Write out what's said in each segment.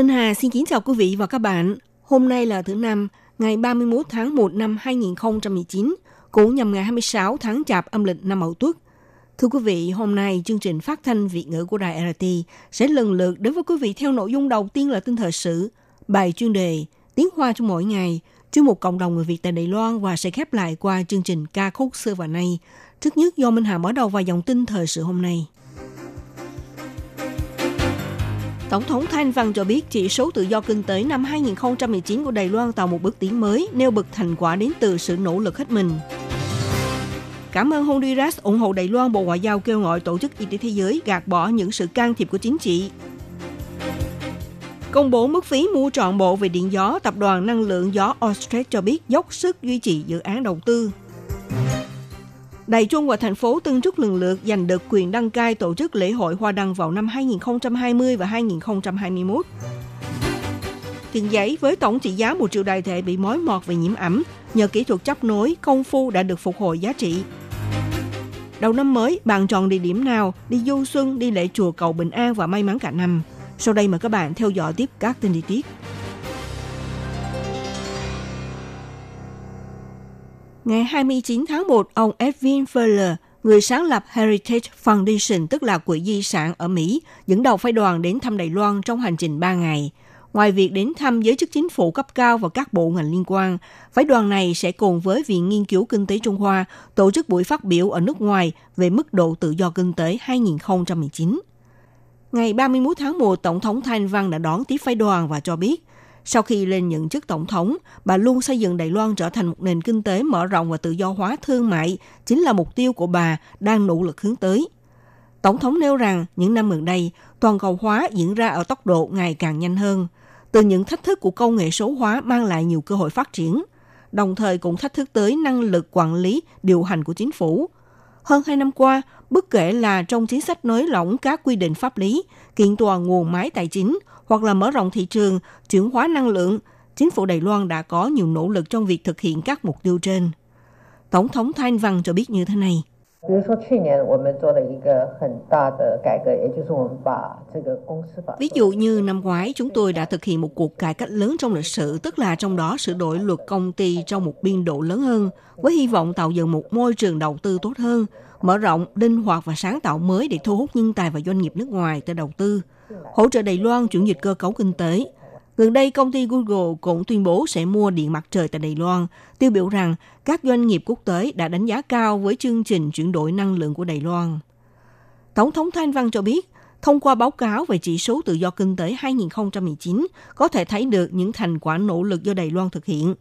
Minh Hà xin kính chào quý vị và các bạn. Hôm nay là thứ năm, ngày 31 tháng 1 năm 2019, cũng nhằm ngày 26 tháng Chạp âm lịch năm Mậu Tuất. Thưa quý vị, hôm nay chương trình phát thanh Việt ngữ của Đài RT sẽ lần lượt đến với quý vị theo nội dung đầu tiên là tin thời sự, bài chuyên đề, tiếng hoa trong mỗi ngày, chuyên mục cộng đồng người Việt tại Đài Loan và sẽ khép lại qua chương trình ca khúc xưa và nay. Trước nhất do Minh Hà mở đầu vào dòng tin thời sự hôm nay. Tổng thống Thanh Văn cho biết chỉ số tự do kinh tế năm 2019 của Đài Loan tạo một bước tiến mới, nêu bật thành quả đến từ sự nỗ lực hết mình. Cảm ơn Honduras ủng hộ Đài Loan Bộ Ngoại giao kêu gọi Tổ chức Y tế Thế giới gạt bỏ những sự can thiệp của chính trị. Công bố mức phí mua trọn bộ về điện gió, tập đoàn năng lượng gió Australia cho biết dốc sức duy trì dự án đầu tư. Đài Trung và thành phố Tân Trúc lần lượt giành được quyền đăng cai tổ chức lễ hội hoa đăng vào năm 2020 và 2021. Tiền giấy với tổng trị giá 1 triệu đài tệ bị mối mọt về nhiễm ẩm, nhờ kỹ thuật chấp nối, công phu đã được phục hồi giá trị. Đầu năm mới, bạn chọn địa điểm nào, đi du xuân, đi lễ chùa cầu bình an và may mắn cả năm. Sau đây mời các bạn theo dõi tiếp các tin chi tiết. Ngày 29 tháng 1, ông Edwin Furler, người sáng lập Heritage Foundation, tức là quỹ di sản ở Mỹ, dẫn đầu phái đoàn đến thăm Đài Loan trong hành trình 3 ngày. Ngoài việc đến thăm giới chức chính phủ cấp cao và các bộ ngành liên quan, phái đoàn này sẽ cùng với Viện Nghiên cứu Kinh tế Trung Hoa tổ chức buổi phát biểu ở nước ngoài về mức độ tự do kinh tế 2019. Ngày 31 tháng 1, Tổng thống Thanh Văn đã đón tiếp phái đoàn và cho biết, sau khi lên nhận chức tổng thống, bà luôn xây dựng Đài Loan trở thành một nền kinh tế mở rộng và tự do hóa thương mại, chính là mục tiêu của bà đang nỗ lực hướng tới. Tổng thống nêu rằng những năm gần đây, toàn cầu hóa diễn ra ở tốc độ ngày càng nhanh hơn. Từ những thách thức của công nghệ số hóa mang lại nhiều cơ hội phát triển, đồng thời cũng thách thức tới năng lực quản lý, điều hành của chính phủ. Hơn hai năm qua, bất kể là trong chính sách nới lỏng các quy định pháp lý, kiện toàn nguồn máy tài chính hoặc là mở rộng thị trường, chuyển hóa năng lượng, chính phủ Đài Loan đã có nhiều nỗ lực trong việc thực hiện các mục tiêu trên. Tổng thống Thanh Văn cho biết như thế này. Ví dụ như năm ngoái chúng tôi đã thực hiện một cuộc cải cách lớn trong lịch sử, tức là trong đó sửa đổi luật công ty trong một biên độ lớn hơn, với hy vọng tạo dựng một môi trường đầu tư tốt hơn, mở rộng, linh hoạt và sáng tạo mới để thu hút nhân tài và doanh nghiệp nước ngoài tới đầu tư, hỗ trợ Đài Loan chuyển dịch cơ cấu kinh tế. Gần đây, công ty Google cũng tuyên bố sẽ mua điện mặt trời tại Đài Loan, tiêu biểu rằng các doanh nghiệp quốc tế đã đánh giá cao với chương trình chuyển đổi năng lượng của Đài Loan. Tổng thống Thanh Văn cho biết, thông qua báo cáo về chỉ số tự do kinh tế 2019, có thể thấy được những thành quả nỗ lực do Đài Loan thực hiện.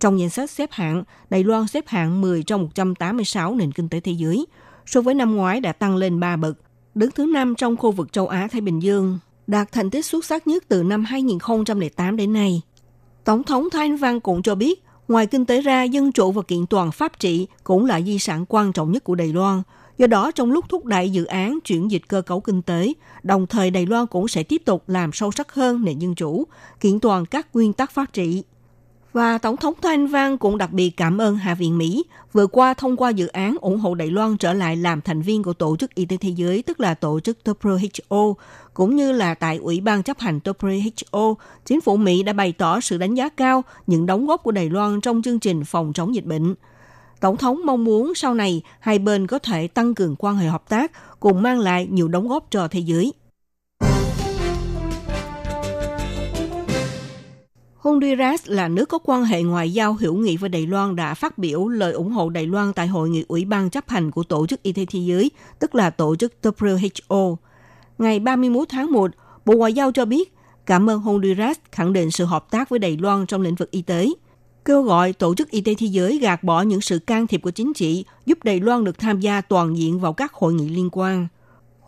Trong danh sách xếp hạng, Đài Loan xếp hạng 10 trong 186 nền kinh tế thế giới, so với năm ngoái đã tăng lên 3 bậc, đứng thứ 5 trong khu vực châu Á-Thái Bình Dương, đạt thành tích xuất sắc nhất từ năm 2008 đến nay. Tổng thống Thanh Văn cũng cho biết, ngoài kinh tế ra, dân chủ và kiện toàn pháp trị cũng là di sản quan trọng nhất của Đài Loan. Do đó, trong lúc thúc đẩy dự án chuyển dịch cơ cấu kinh tế, đồng thời Đài Loan cũng sẽ tiếp tục làm sâu sắc hơn nền dân chủ, kiện toàn các nguyên tắc pháp trị. Và Tổng thống Thanh Văn cũng đặc biệt cảm ơn Hạ viện Mỹ vừa qua thông qua dự án ủng hộ Đài Loan trở lại làm thành viên của Tổ chức Y tế Thế giới, tức là Tổ chức WHO, cũng như là tại Ủy ban chấp hành WHO, chính phủ Mỹ đã bày tỏ sự đánh giá cao những đóng góp của Đài Loan trong chương trình phòng chống dịch bệnh. Tổng thống mong muốn sau này hai bên có thể tăng cường quan hệ hợp tác cùng mang lại nhiều đóng góp cho thế giới. Honduras là nước có quan hệ ngoại giao hữu nghị với Đài Loan đã phát biểu lời ủng hộ Đài Loan tại hội nghị Ủy ban chấp hành của Tổ chức Y tế Thế giới, tức là Tổ chức WHO. Ngày 31 tháng 1, Bộ Ngoại giao cho biết cảm ơn Honduras khẳng định sự hợp tác với Đài Loan trong lĩnh vực y tế, kêu gọi Tổ chức Y tế Thế giới gạt bỏ những sự can thiệp của chính trị, giúp Đài Loan được tham gia toàn diện vào các hội nghị liên quan.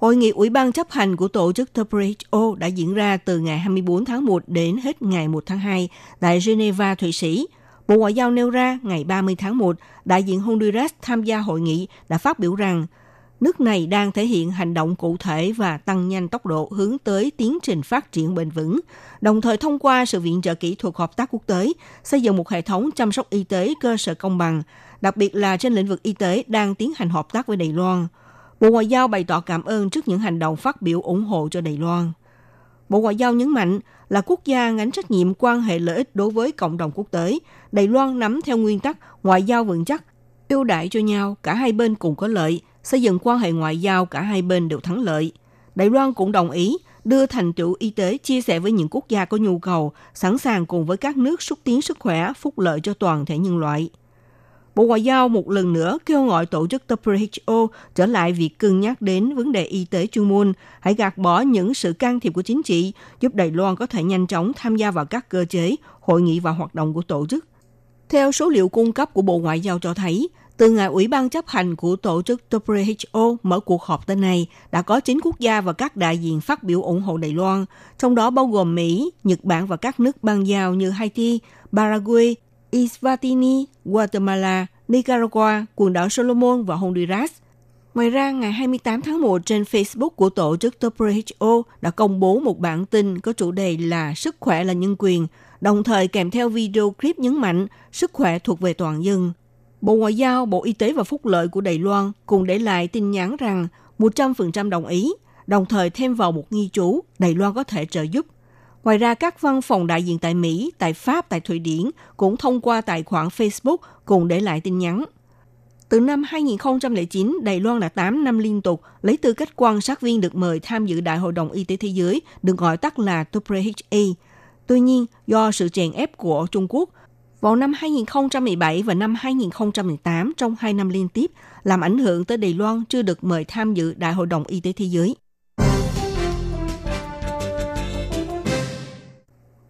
Hội nghị Ủy ban chấp hành của tổ chức WHO đã diễn ra từ ngày 24 tháng 1 đến hết ngày 1 tháng 2 tại Geneva, Thụy Sĩ. Bộ Ngoại giao nêu ra ngày 30 tháng 1, đại diện Honduras tham gia hội nghị đã phát biểu rằng nước này đang thể hiện hành động cụ thể và tăng nhanh tốc độ hướng tới tiến trình phát triển bền vững, đồng thời thông qua sự viện trợ kỹ thuật hợp tác quốc tế, xây dựng một hệ thống chăm sóc y tế cơ sở công bằng, đặc biệt là trên lĩnh vực y tế đang tiến hành hợp tác với Đài Loan. Bộ Ngoại giao bày tỏ cảm ơn trước những hành động phát biểu ủng hộ cho Đài Loan. Bộ Ngoại giao nhấn mạnh là quốc gia gánh trách nhiệm quan hệ lợi ích đối với cộng đồng quốc tế. Đài Loan nắm theo nguyên tắc ngoại giao vững chắc, ưu đãi cho nhau, cả hai bên cùng có lợi, xây dựng quan hệ ngoại giao cả hai bên đều thắng lợi. Đài Loan cũng đồng ý đưa thành tựu y tế chia sẻ với những quốc gia có nhu cầu, sẵn sàng cùng với các nước xúc tiến sức khỏe, phúc lợi cho toàn thể nhân loại. Bộ Ngoại giao một lần nữa kêu gọi tổ chức WHO trở lại việc cân nhắc đến vấn đề y tế chuyên môn, hãy gạt bỏ những sự can thiệp của chính trị, giúp Đài Loan có thể nhanh chóng tham gia vào các cơ chế, hội nghị và hoạt động của tổ chức. Theo số liệu cung cấp của Bộ Ngoại giao cho thấy, từ ngày Ủy ban chấp hành của tổ chức WHO mở cuộc họp tên này, đã có 9 quốc gia và các đại diện phát biểu ủng hộ Đài Loan, trong đó bao gồm Mỹ, Nhật Bản và các nước bang giao như Haiti, Paraguay, Eswatini, Guatemala, Nicaragua, quần đảo Solomon và Honduras. Ngoài ra, ngày 28 tháng 1 trên Facebook của tổ chức WHO đã công bố một bản tin có chủ đề là Sức khỏe là nhân quyền, đồng thời kèm theo video clip nhấn mạnh sức khỏe thuộc về toàn dân. Bộ Ngoại giao, Bộ Y tế và Phúc lợi của Đài Loan cùng để lại tin nhắn rằng 100% đồng ý, đồng thời thêm vào một nghi chú Đài Loan có thể trợ giúp Ngoài ra, các văn phòng đại diện tại Mỹ, tại Pháp, tại Thụy Điển cũng thông qua tài khoản Facebook cùng để lại tin nhắn. Từ năm 2009, Đài Loan đã 8 năm liên tục lấy tư cách quan sát viên được mời tham dự Đại hội đồng Y tế Thế giới, được gọi tắt là WHA. Tuy nhiên, do sự chèn ép của Trung Quốc, vào năm 2017 và năm 2018 trong hai năm liên tiếp, làm ảnh hưởng tới Đài Loan chưa được mời tham dự Đại hội đồng Y tế Thế giới.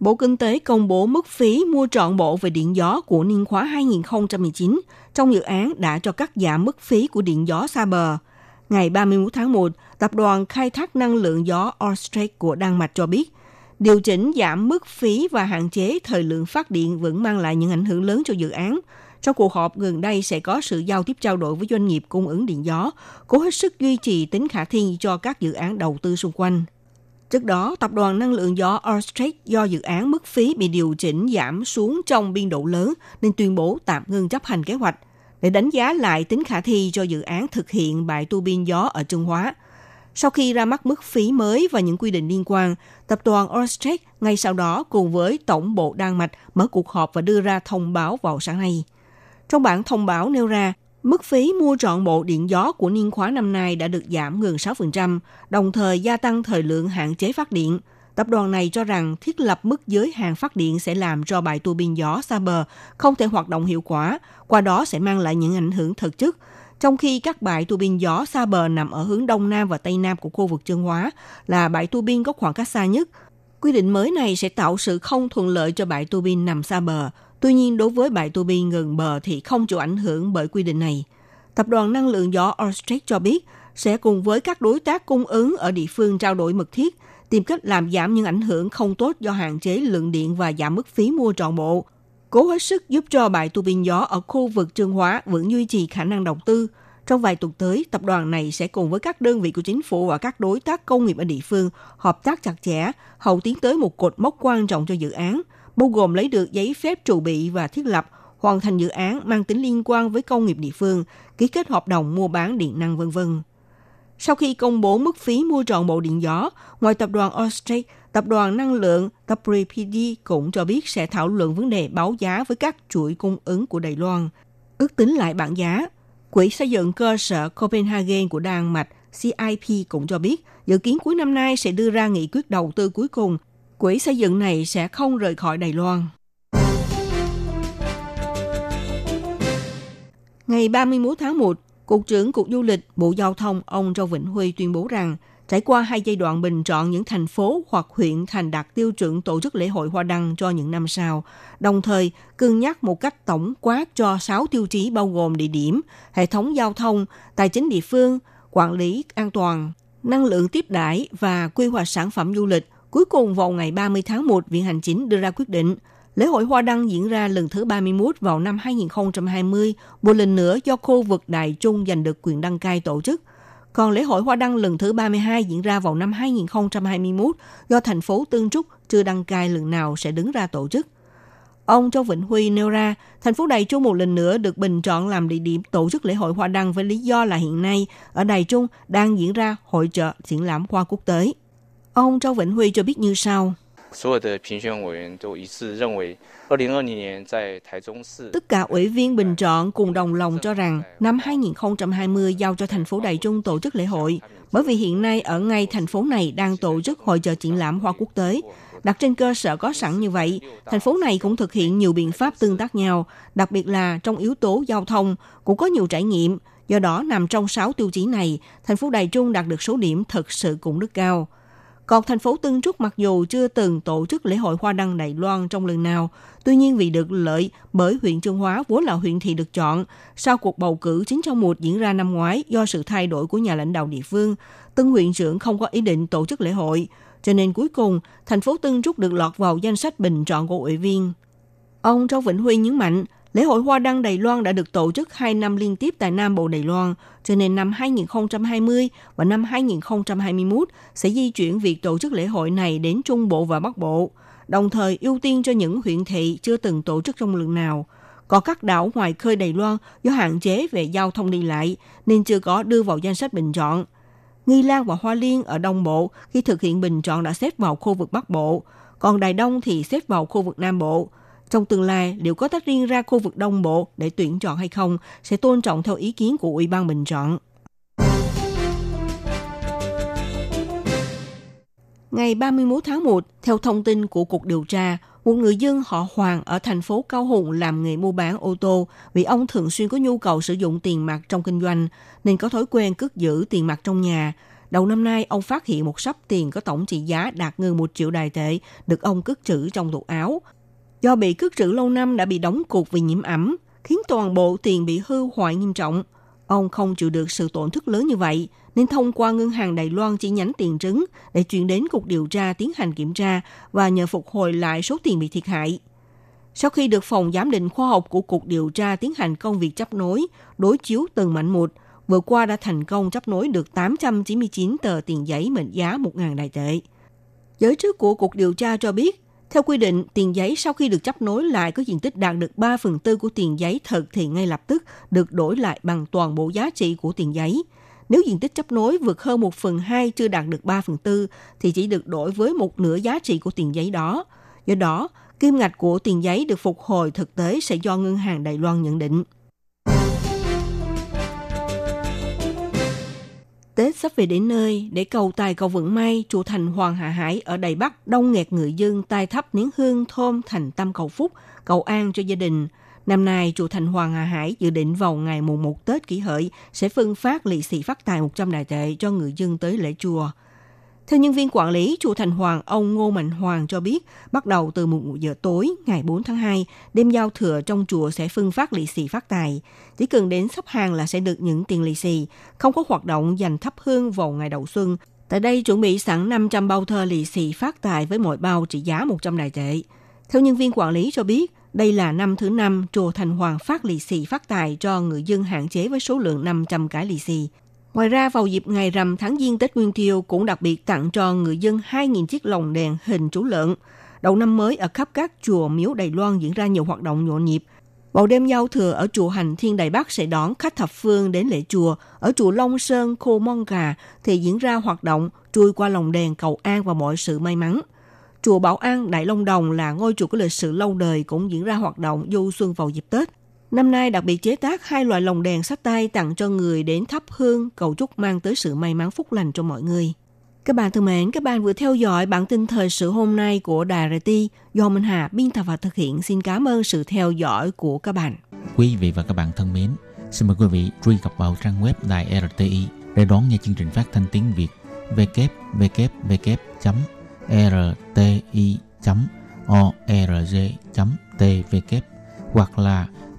Bộ Kinh tế công bố mức phí mua trọn bộ về điện gió của niên khóa 2019. Trong dự án đã cho cắt giảm mức phí của điện gió xa bờ. Ngày 31 tháng 1, Tập đoàn Khai thác Năng lượng gió Ørsted của Đan Mạch cho biết, điều chỉnh giảm mức phí và hạn chế thời lượng phát điện vẫn mang lại những ảnh hưởng lớn cho dự án. Trong cuộc họp gần đây sẽ có sự giao tiếp trao đổi với doanh nghiệp cung ứng điện gió, cố hết sức duy trì tính khả thi cho các dự án đầu tư xung quanh. Trước đó, Tập đoàn Năng lượng gió Ørsted do dự án mức phí bị điều chỉnh giảm xuống trong biên độ lớn nên tuyên bố tạm ngưng chấp hành kế hoạch để đánh giá lại tính khả thi cho dự án thực hiện bãi tu biên gió ở Trung Hóa. Sau khi ra mắt mức phí mới và những quy định liên quan, tập đoàn Ørsted ngay sau đó cùng với Tổng bộ Đan Mạch mở cuộc họp và đưa ra thông báo vào sáng nay. Trong bản thông báo nêu ra, Mức phí mua trọn bộ điện gió của niên khóa năm nay đã được giảm gần 6%, đồng thời gia tăng thời lượng hạn chế phát điện. Tập đoàn này cho rằng thiết lập mức giới hạn phát điện sẽ làm cho bài tua biên gió xa bờ không thể hoạt động hiệu quả, qua đó sẽ mang lại những ảnh hưởng thực chất. Trong khi các bãi tua biên gió xa bờ nằm ở hướng đông nam và tây nam của khu vực Trương Hóa là bãi tua biên có khoảng cách xa nhất, quy định mới này sẽ tạo sự không thuận lợi cho bãi tua biên nằm xa bờ, Tuy nhiên, đối với bãi tua bin gần bờ thì không chịu ảnh hưởng bởi quy định này. Tập đoàn Năng lượng gió Orstreet cho biết sẽ cùng với các đối tác cung ứng ở địa phương trao đổi mật thiết, tìm cách làm giảm những ảnh hưởng không tốt do hạn chế lượng điện và giảm mức phí mua trọn bộ. Cố hết sức giúp cho bãi tua bin gió ở khu vực Trương Hóa vẫn duy trì khả năng đầu tư. Trong vài tuần tới, tập đoàn này sẽ cùng với các đơn vị của chính phủ và các đối tác công nghiệp ở địa phương hợp tác chặt chẽ, hậu tiến tới một cột mốc quan trọng cho dự án – bao gồm lấy được giấy phép trụ bị và thiết lập, hoàn thành dự án mang tính liên quan với công nghiệp địa phương, ký kết hợp đồng mua bán điện năng v.v. Sau khi công bố mức phí mua trọn bộ điện gió, ngoài tập đoàn Ørsted, tập đoàn năng lượng WPD cũng cho biết sẽ thảo luận vấn đề báo giá với các chuỗi cung ứng của Đài Loan. Ước tính lại bảng giá, Quỹ xây dựng cơ sở Copenhagen của Đan Mạch CIP cũng cho biết dự kiến cuối năm nay sẽ đưa ra nghị quyết đầu tư cuối cùng quỹ xây dựng này sẽ không rời khỏi Đài Loan. Ngày 31 tháng 1, Cục trưởng Cục Du lịch Bộ Giao thông ông Châu Vĩnh Huy tuyên bố rằng trải qua hai giai đoạn bình chọn những thành phố hoặc huyện thành đạt tiêu chuẩn tổ chức lễ hội hoa đăng cho những năm sau, đồng thời cân nhắc một cách tổng quát cho 6 tiêu chí bao gồm địa điểm, hệ thống giao thông, tài chính địa phương, quản lý an toàn, năng lượng tiếp đãi và quy hoạch sản phẩm du lịch. Cuối cùng vào ngày 30 tháng 1, Viện Hành Chính đưa ra quyết định Lễ hội Hoa Đăng diễn ra lần thứ 31 vào năm 2020, một lần nữa do khu vực Đại Trung giành được quyền đăng cai tổ chức. Còn lễ hội Hoa Đăng lần thứ 32 diễn ra vào năm 2021 do thành phố Tương Trúc chưa đăng cai lần nào sẽ đứng ra tổ chức. Ông Châu Vĩnh Huy nêu ra, thành phố Đài Trung một lần nữa được bình chọn làm địa điểm tổ chức lễ hội Hoa Đăng với lý do là hiện nay ở Đài Trung đang diễn ra hội trợ triển lãm hoa quốc tế. Ông Châu Vĩnh Huy cho biết như sau. Tất cả ủy viên bình chọn cùng đồng lòng cho rằng năm 2020 giao cho thành phố Đài Trung tổ chức lễ hội, bởi vì hiện nay ở ngay thành phố này đang tổ chức hội trợ triển lãm hoa quốc tế. Đặt trên cơ sở có sẵn như vậy, thành phố này cũng thực hiện nhiều biện pháp tương tác nhau, đặc biệt là trong yếu tố giao thông cũng có nhiều trải nghiệm. Do đó, nằm trong 6 tiêu chí này, thành phố Đài Trung đạt được số điểm thật sự cũng rất cao. Còn thành phố Tân Trúc mặc dù chưa từng tổ chức lễ hội hoa đăng Đài Loan trong lần nào, tuy nhiên vì được lợi bởi huyện Trương Hóa vốn là huyện thị được chọn, sau cuộc bầu cử chính trong một diễn ra năm ngoái do sự thay đổi của nhà lãnh đạo địa phương, Tân huyện trưởng không có ý định tổ chức lễ hội, cho nên cuối cùng thành phố Tân Trúc được lọt vào danh sách bình chọn của ủy viên. Ông Châu Vĩnh Huy nhấn mạnh, Lễ hội Hoa Đăng Đài Loan đã được tổ chức 2 năm liên tiếp tại Nam Bộ Đài Loan, cho nên năm 2020 và năm 2021 sẽ di chuyển việc tổ chức lễ hội này đến Trung Bộ và Bắc Bộ, đồng thời ưu tiên cho những huyện thị chưa từng tổ chức trong lần nào. Có các đảo ngoài khơi Đài Loan do hạn chế về giao thông đi lại nên chưa có đưa vào danh sách bình chọn. Nghi Lan và Hoa Liên ở Đông Bộ khi thực hiện bình chọn đã xếp vào khu vực Bắc Bộ, còn Đài Đông thì xếp vào khu vực Nam Bộ – trong tương lai, liệu có tách riêng ra khu vực Đông Bộ để tuyển chọn hay không sẽ tôn trọng theo ý kiến của Ủy ban bình chọn. Ngày 31 tháng 1, theo thông tin của Cục Điều tra, một người dân họ Hoàng ở thành phố Cao Hùng làm nghề mua bán ô tô vì ông thường xuyên có nhu cầu sử dụng tiền mặt trong kinh doanh nên có thói quen cất giữ tiền mặt trong nhà. Đầu năm nay, ông phát hiện một sắp tiền có tổng trị giá đạt ngư một triệu đài tệ được ông cất trữ trong tủ áo. Do bị cất trữ lâu năm đã bị đóng cục vì nhiễm ẩm, khiến toàn bộ tiền bị hư hoại nghiêm trọng. Ông không chịu được sự tổn thất lớn như vậy, nên thông qua ngân hàng Đài Loan chi nhánh tiền trứng để chuyển đến cục điều tra tiến hành kiểm tra và nhờ phục hồi lại số tiền bị thiệt hại. Sau khi được phòng giám định khoa học của cục điều tra tiến hành công việc chấp nối, đối chiếu từng mảnh một, vừa qua đã thành công chấp nối được 899 tờ tiền giấy mệnh giá 1.000 đài tệ. Giới chức của cục điều tra cho biết, theo quy định, tiền giấy sau khi được chấp nối lại có diện tích đạt được 3 phần tư của tiền giấy thật thì ngay lập tức được đổi lại bằng toàn bộ giá trị của tiền giấy. Nếu diện tích chấp nối vượt hơn 1 phần 2 chưa đạt được 3 phần tư thì chỉ được đổi với một nửa giá trị của tiền giấy đó. Do đó, kim ngạch của tiền giấy được phục hồi thực tế sẽ do Ngân hàng Đài Loan nhận định. Tết sắp về đến nơi, để cầu tài cầu vững may, chùa thành Hoàng Hạ Hải ở Đài Bắc đông nghẹt người dân tai thắp nén hương thơm thành tâm cầu phúc, cầu an cho gia đình. Năm nay, chùa Thành Hoàng Hà Hải dự định vào ngày mùng 1 Tết kỷ hợi sẽ phân phát lì xì phát tài 100 đại tệ cho người dân tới lễ chùa. Theo nhân viên quản lý chùa Thành Hoàng, ông Ngô Mạnh Hoàng cho biết, bắt đầu từ 1 giờ tối ngày 4 tháng 2, đêm giao thừa trong chùa sẽ phân phát lì xì phát tài. Chỉ cần đến sắp hàng là sẽ được những tiền lì xì, không có hoạt động dành thắp hương vào ngày đầu xuân. Tại đây chuẩn bị sẵn 500 bao thơ lì xì phát tài với mỗi bao trị giá 100 đại tệ. Theo nhân viên quản lý cho biết, đây là năm thứ năm chùa Thành Hoàng phát lì xì phát tài cho người dân hạn chế với số lượng 500 cái lì xì. Ngoài ra, vào dịp ngày rằm tháng Giêng Tết Nguyên Tiêu cũng đặc biệt tặng cho người dân 2.000 chiếc lồng đèn hình chú lợn. Đầu năm mới ở khắp các chùa miếu Đài Loan diễn ra nhiều hoạt động nhộn nhịp. Vào đêm giao thừa ở chùa Hành Thiên Đài Bắc sẽ đón khách thập phương đến lễ chùa. Ở chùa Long Sơn, Khô Mon Gà thì diễn ra hoạt động chui qua lồng đèn cầu an và mọi sự may mắn. Chùa Bảo An, Đại Long Đồng là ngôi chùa có lịch sử lâu đời cũng diễn ra hoạt động du xuân vào dịp Tết. Năm nay đặc biệt chế tác hai loại lồng đèn sách tay tặng cho người đến thắp hương, cầu chúc mang tới sự may mắn phúc lành cho mọi người. Các bạn thân mến, các bạn vừa theo dõi bản tin thời sự hôm nay của Đài RT do Minh Hà biên tập và thực hiện. Xin cảm ơn sự theo dõi của các bạn. Quý vị và các bạn thân mến, xin mời quý vị truy cập vào trang web Đài RTI để đón nghe chương trình phát thanh tiếng Việt www.rti.org.tvk hoặc là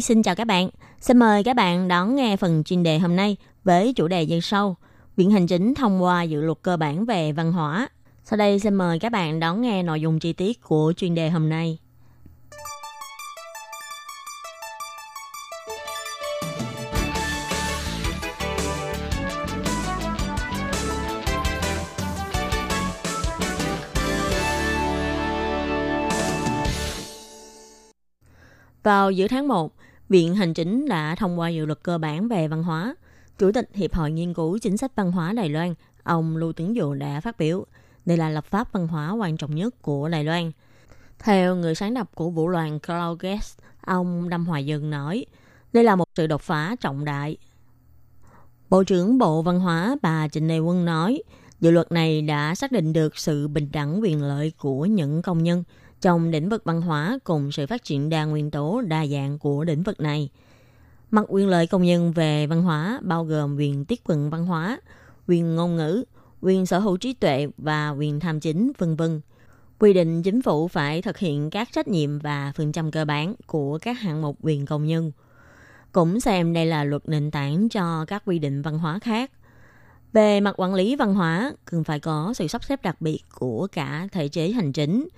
Xin chào các bạn. Xin mời các bạn đón nghe phần chuyên đề hôm nay với chủ đề như sau. Viện Hành Chính thông qua dự luật cơ bản về văn hóa. Sau đây xin mời các bạn đón nghe nội dung chi tiết của chuyên đề hôm nay. Vào giữa tháng 1, Viện Hành Chính đã thông qua dự luật cơ bản về văn hóa. Chủ tịch Hiệp hội Nghiên cứu Chính sách Văn hóa Đài Loan, ông Lưu Tuấn Dụ đã phát biểu, đây là lập pháp văn hóa quan trọng nhất của Đài Loan. Theo người sáng lập của vũ đoàn Cloud Guest, ông Đâm Hoài Dương nói, đây là một sự đột phá trọng đại. Bộ trưởng Bộ Văn hóa bà Trịnh Lê Quân nói, dự luật này đã xác định được sự bình đẳng quyền lợi của những công nhân trong lĩnh vực văn hóa cùng sự phát triển đa nguyên tố đa dạng của lĩnh vực này. Mặt quyền lợi công nhân về văn hóa bao gồm quyền tiếp cận văn hóa, quyền ngôn ngữ, quyền sở hữu trí tuệ và quyền tham chính, vân vân. Quy định chính phủ phải thực hiện các trách nhiệm và phương châm cơ bản của các hạng mục quyền công nhân. Cũng xem đây là luật nền tảng cho các quy định văn hóa khác. Về mặt quản lý văn hóa, cần phải có sự sắp xếp đặc biệt của cả thể chế hành chính,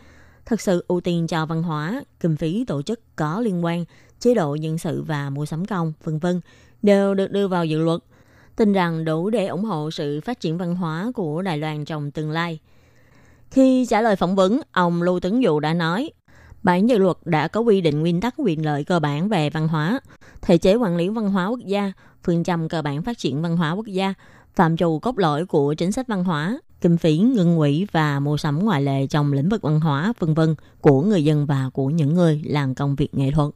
thực sự ưu tiên cho văn hóa, kinh phí tổ chức có liên quan, chế độ nhân sự và mua sắm công, vân vân đều được đưa vào dự luật, tin rằng đủ để ủng hộ sự phát triển văn hóa của Đài Loan trong tương lai. Khi trả lời phỏng vấn, ông Lưu Tấn Dụ đã nói, bản dự luật đã có quy định nguyên tắc quyền lợi cơ bản về văn hóa, thể chế quản lý văn hóa quốc gia, phương châm cơ bản phát triển văn hóa quốc gia, phạm trù cốt lõi của chính sách văn hóa, kinh phí ngân quỹ và mua sắm ngoại lệ trong lĩnh vực văn hóa vân vân của người dân và của những người làm công việc nghệ thuật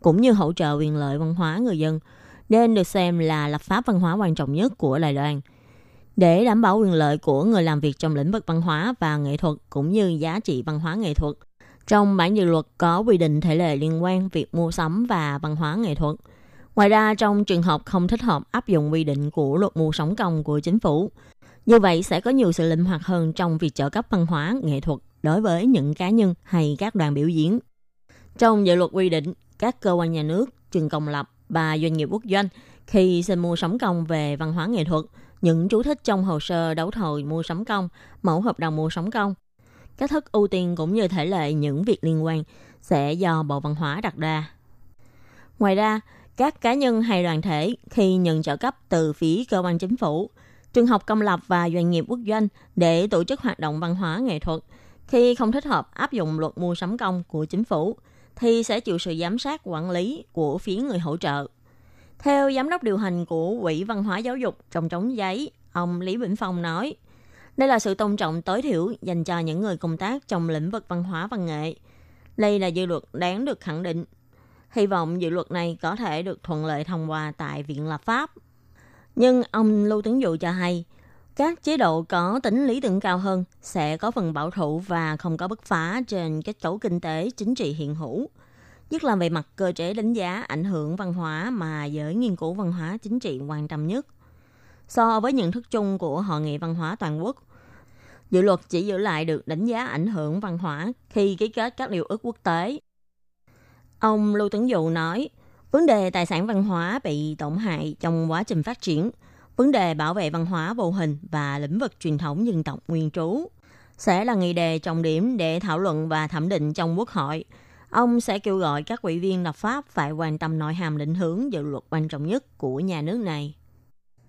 cũng như hỗ trợ quyền lợi văn hóa người dân nên được xem là lập pháp văn hóa quan trọng nhất của Đài Loan. Để đảm bảo quyền lợi của người làm việc trong lĩnh vực văn hóa và nghệ thuật cũng như giá trị văn hóa nghệ thuật, trong bản dự luật có quy định thể lệ liên quan việc mua sắm và văn hóa nghệ thuật. Ngoài ra, trong trường hợp không thích hợp áp dụng quy định của luật mua sắm công của chính phủ, như vậy sẽ có nhiều sự linh hoạt hơn trong việc trợ cấp văn hóa, nghệ thuật đối với những cá nhân hay các đoàn biểu diễn. Trong dự luật quy định, các cơ quan nhà nước, trường công lập và doanh nghiệp quốc doanh khi xin mua sắm công về văn hóa nghệ thuật, những chú thích trong hồ sơ đấu thầu mua sắm công, mẫu hợp đồng mua sắm công. Cách thức ưu tiên cũng như thể lệ những việc liên quan sẽ do Bộ Văn hóa đặt ra. Ngoài ra, các cá nhân hay đoàn thể khi nhận trợ cấp từ phía cơ quan chính phủ – trường học công lập và doanh nghiệp quốc doanh để tổ chức hoạt động văn hóa nghệ thuật. Khi không thích hợp áp dụng luật mua sắm công của chính phủ, thì sẽ chịu sự giám sát quản lý của phía người hỗ trợ. Theo giám đốc điều hành của Quỹ Văn hóa Giáo dục trong trống giấy, ông Lý Vĩnh Phong nói, đây là sự tôn trọng tối thiểu dành cho những người công tác trong lĩnh vực văn hóa văn nghệ. Đây là dự luật đáng được khẳng định. Hy vọng dự luật này có thể được thuận lợi thông qua tại Viện Lập pháp nhưng ông Lưu Tuấn Dụ cho hay, các chế độ có tính lý tưởng cao hơn sẽ có phần bảo thủ và không có bứt phá trên kết cấu kinh tế chính trị hiện hữu, nhất là về mặt cơ chế đánh giá ảnh hưởng văn hóa mà giới nghiên cứu văn hóa chính trị quan tâm nhất. So với nhận thức chung của Hội nghị văn hóa toàn quốc, dự luật chỉ giữ lại được đánh giá ảnh hưởng văn hóa khi ký kết các điều ước quốc tế. Ông Lưu Tuấn Dụ nói, Vấn đề tài sản văn hóa bị tổn hại trong quá trình phát triển, vấn đề bảo vệ văn hóa vô hình và lĩnh vực truyền thống dân tộc nguyên trú sẽ là nghị đề trọng điểm để thảo luận và thẩm định trong Quốc hội. Ông sẽ kêu gọi các ủy viên lập pháp phải quan tâm nội hàm định hướng dự luật quan trọng nhất của nhà nước này.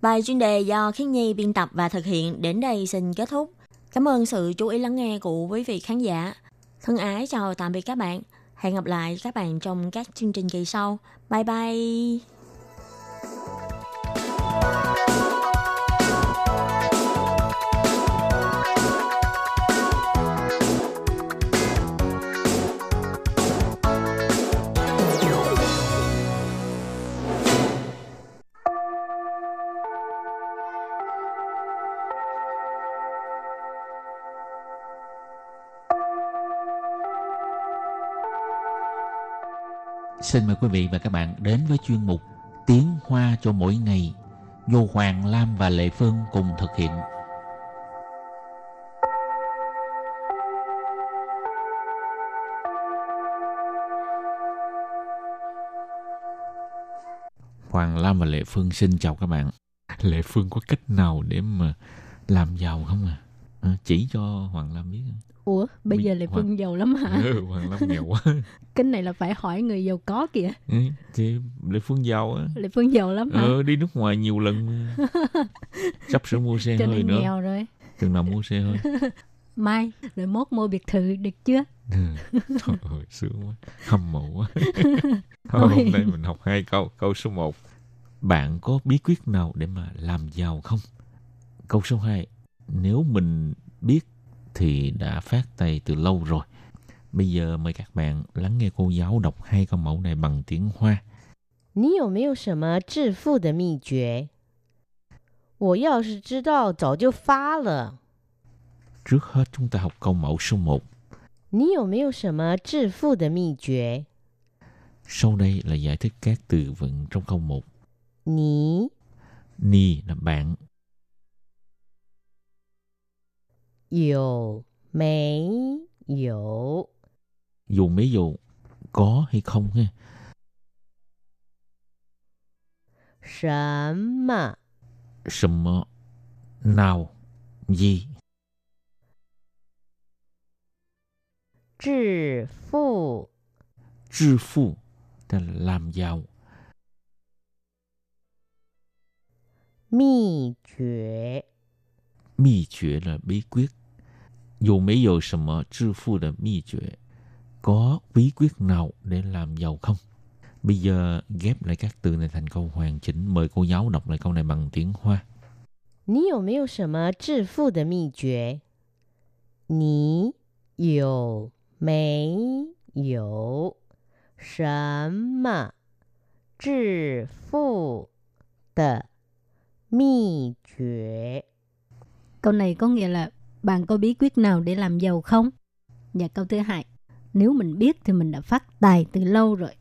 Bài chuyên đề do Khiết Nhi biên tập và thực hiện đến đây xin kết thúc. Cảm ơn sự chú ý lắng nghe của quý vị khán giả. Thân ái chào tạm biệt các bạn. Hẹn gặp lại các bạn trong các chương trình kỳ sau. Bye bye! Xin mời quý vị và các bạn đến với chuyên mục Tiếng Hoa cho mỗi ngày, do Hoàng Lam và Lệ Phương cùng thực hiện. Hoàng Lam và Lệ Phương xin chào các bạn. Lệ Phương có cách nào để mà làm giàu không à? À chỉ cho Hoàng Lam biết. Ủa, bây Mi- giờ Hoàng- Phương giàu lắm hả? Ừ, Hoàng Lam nghèo quá. Cái này là phải hỏi người giàu có kìa. Ừ, thì Lệ Phương giàu á. Lệ Phương giàu lắm hả? Ờ, đi nước ngoài nhiều lần. Sắp sửa mua xe Cho hơi nên nữa. nghèo rồi. Chừng nào mua xe hơi. Mai, rồi mốt mua biệt thự được chưa? Ừ. Trời ơi, sướng quá. Hâm mộ quá. Thôi, Ôi. hôm nay mình học hai câu. Câu số 1. Bạn có bí quyết nào để mà làm giàu không? Câu số 2 Nếu mình biết thì đã phát tay từ lâu rồi. Bây giờ mời các bạn lắng nghe cô giáo đọc hai câu mẫu này bằng tiếng Hoa. 你有没有什么致富的秘诀？我要是知道，早就发了。 Trước hết chúng ta học câu mẫu số 1. 你有没有什么致富的秘诀？ Sau đây là giải thích các từ vựng trong câu 1. 你 Ni là bạn, 有没有 dù mấy dù có hay không ha. 什么 Sầm mơ, nào, gì, 致富 致富, tức là làm giàu. 秘诀？ Bí quyết là bí quyết. Dù mấy dù sầm mơ,致富 là bí quyết. Có bí quyết nào để làm giàu không? Bây giờ ghép lại các từ này thành câu hoàn chỉnh. Mời cô giáo đọc lại câu này bằng tiếng Hoa. 你有没有什么致富的秘诀？你有没有什么致富的秘诀？ Câu này có nghĩa là bạn có bí quyết nào để làm giàu không? Và câu thứ hai, nếu mình biết thì mình đã phát tài từ lâu rồi.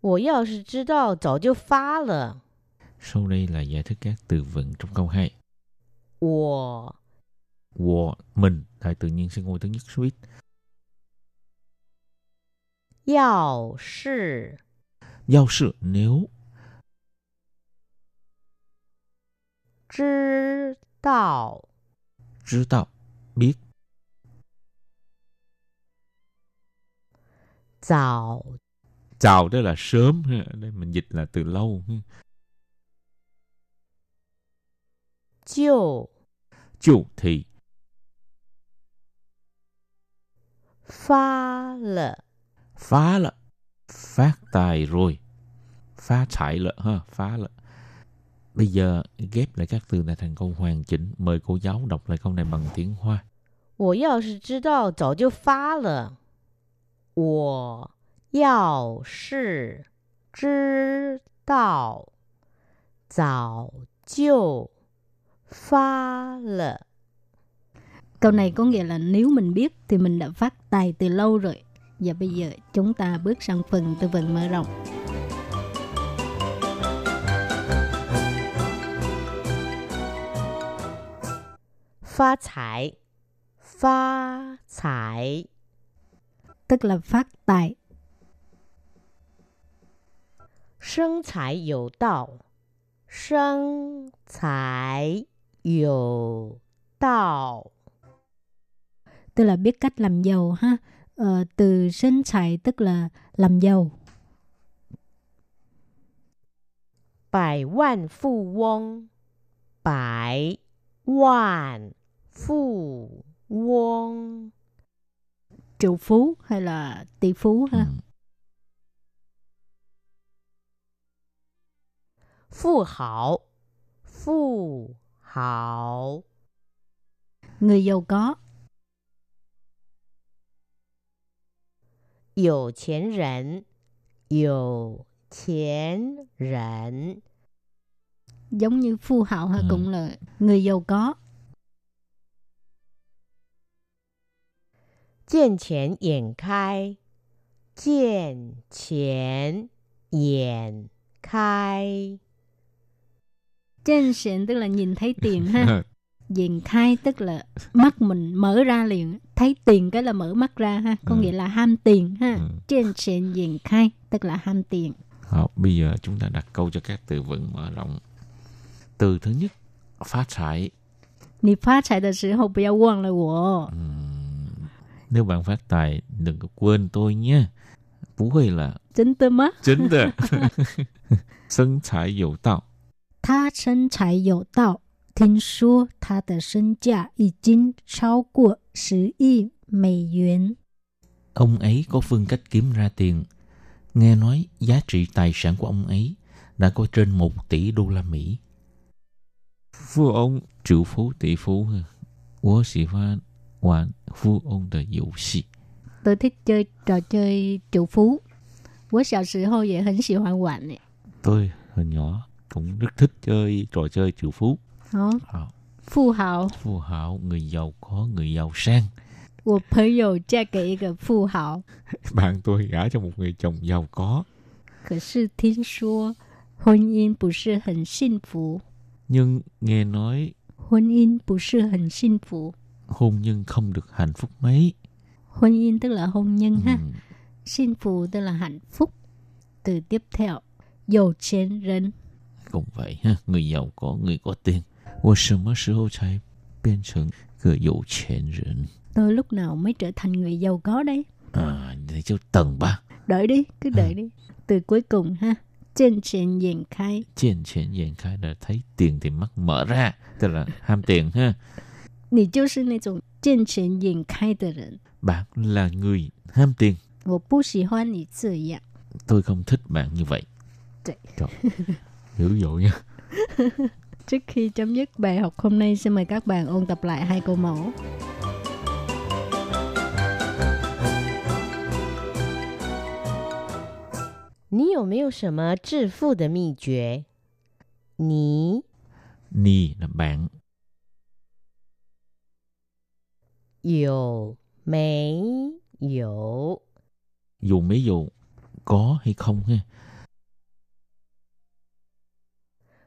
我要是知道，早就发了。 Sau đây là giải thích các từ vựng trong câu 2. 我 Wo, mình, đại tự nhiên sinh ngôi thứ nhất số ít. 要是 Giao sự nếu 知道， 知道 biết. Chào. Chào đó là sớm. Đây mình dịch là từ lâu. Chiều. Chiều thì. Phá lợ. Phá lợ. Phát tài rồi. Phá chạy lợ. Ha, phá lợ. bây giờ ghép lại các từ này thành câu hoàn chỉnh mời cô giáo đọc lại câu này bằng tiếng hoa 我要是知道，早就发了。我要是知道，早就发了。 Câu này có nghĩa là nếu mình biết thì mình đã phát tài từ lâu rồi. Và bây giờ chúng ta bước sang phần tư vấn mở rộng. phát tài, phát tài, Tức là phát tài. Sinh tài dầu đạo Sinh tài dầu đạo Tức là biết cách làm giàu ha. Ờ, Từ sinh tài tức là làm giàu Bài vạn phụ vong Bài vạn Phu Wong Triệu phú hay là tỷ phú ha? Ừ. Phu hảo. Phu hảo. Người giàu có. Yêu tiền rảnh. Yêu tiền rảnh. Giống như phu hảo ha ừ. cũng là người giàu có. 见钱眼开， 见钱眼开。 Trên sẹn tức là nhìn thấy tiền ha. Diện khai tức là mắt mình mở ra liền. Thấy tiền cái là mở mắt ra ha. Có Ừ. nghĩa là ham tiền ha. Ừ. Trên sẹn diện khai tức là ham tiền. Học, bây giờ chúng ta đặt câu cho các từ vựng mở rộng. Từ thứ nhất, phát thải. 你发财的时候不要忘了我。 nếu bạn phát tài đừng có quên tôi nhé. Bú hơi là... Chính tư má. Chính tư. Sân chải dầu tạo. Tha sân chải dầu tạo. Thính số tha tờ sân giá y chính trao của 10 y mỹ yuan. Ông ấy có phương cách kiếm ra tiền. Nghe nói giá trị tài sản của ông ấy đã có trên một tỷ đô la Mỹ. Phú ông triệu phú tỷ phú. Tôi 喜欢玩富翁的游戏。 Tôi thích chơi trò chơi triệu phú. 我小时候也很喜欢玩呢。 Tôi hồi nhỏ cũng rất thích chơi trò chơi triệu phú. 哦， Ờ, 富豪， Phú hảo, người giàu có, người giàu sang. 我朋友嫁给一个富豪， Bạn tôi gả cho một người chồng giàu có. 可是听说婚姻不是很幸福， Nhưng nghe nói 婚姻不是很幸福。 hôn nhân không được hạnh phúc mấy. Hôn nhân tức là hôn nhân ha, Ừ. 幸福 tức là hạnh phúc. Từ tiếp theo, giàu tiền人 Cũng vậy ha, người giàu có, người có tiền. 我什么时候才变成个有钱人？ Tôi lúc nào mới trở thành người giàu có đấy? À, để cho tầng ba. Đợi đi, cứ đợi đi. Từ cuối cùng ha, trên tiền diện khai. Trên钱眼开 là thấy tiền thì mắt mở ra. Tức là ham tiền ha. 你就是那种见钱眼开的人。 Bạn là người ham tiền. 我不喜欢你这样。 Tôi không thích bạn như vậy. Trời. Trời. Dữ dội nha. Trước khi chấm dứt bài học hôm nay, xin mời các bạn ôn tập lại hai câu mẫu. 你有没有什么致富的秘诀？你 Ni là bạn. 有没有 Dù mấy dù có hay không ha.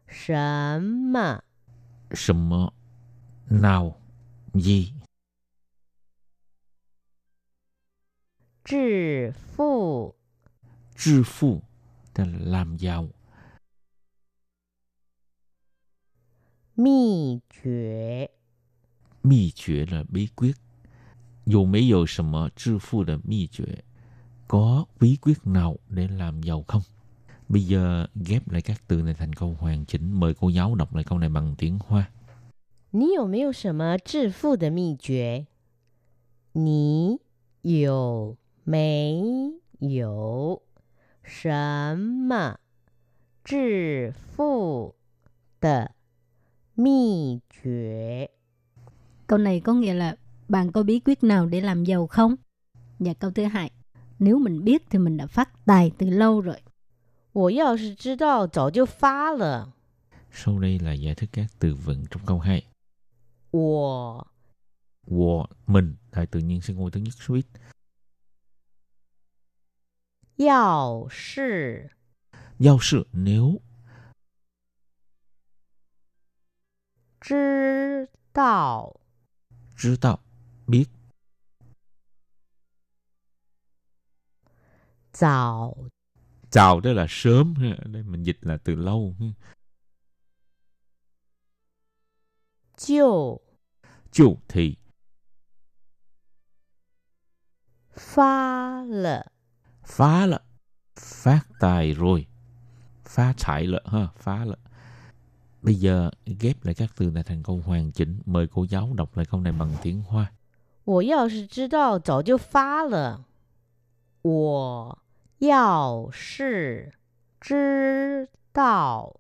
什么 什么 nào gì 致富 致富 tức là làm giàu 秘诀？ 秘诀 là bí quyết dù mấy dù什么致富 là bí quyết có bí quyết nào để làm giàu không bây giờ ghép lại các từ này thành câu hoàn chỉnh mời cô giáo đọc lại câu này bằng tiếng hoa 你有没有什么致富的秘诀？你有没有什么致富的秘诀？ Câu này có nghĩa là bạn có bí quyết nào để làm giàu không? Và câu thứ hai, nếu mình biết thì mình đã phát tài từ lâu rồi. 我要是知道，早就发了。 sau đây là giải thích các từ vựng trong câu 2我 Wo, mình đại tự nhiên sẽ ngôi thứ nhất số ít 要是 giao sự nếu 知道， 知道 biết. Chào. Chào đó là sớm. Đây mình dịch là từ lâu. Chiều. Chiều thì. Phá lợ. Phá lợ. Phát tài rồi. Phá thải lợ ha. Phá lợ. Bây giờ ghép lại các từ này thành câu hoàn chỉnh. Mời cô giáo đọc lại câu này bằng tiếng Hoa. 我要是知道，早就发了。我要是知道，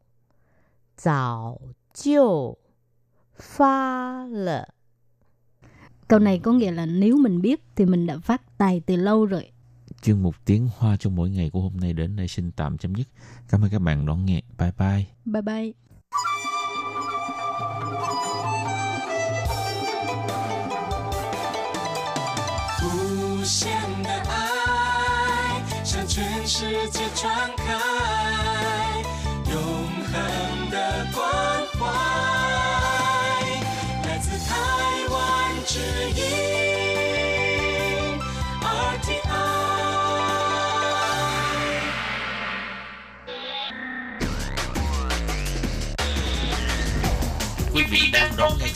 早就发了。 Câu này có nghĩa là nếu mình biết thì mình đã phát tài từ lâu rồi. chuyên mục tiếng hoa cho mỗi ngày của hôm nay đến đây xin tạm chấm dứt cảm ơn các bạn đón nghe bye bye Bye bye.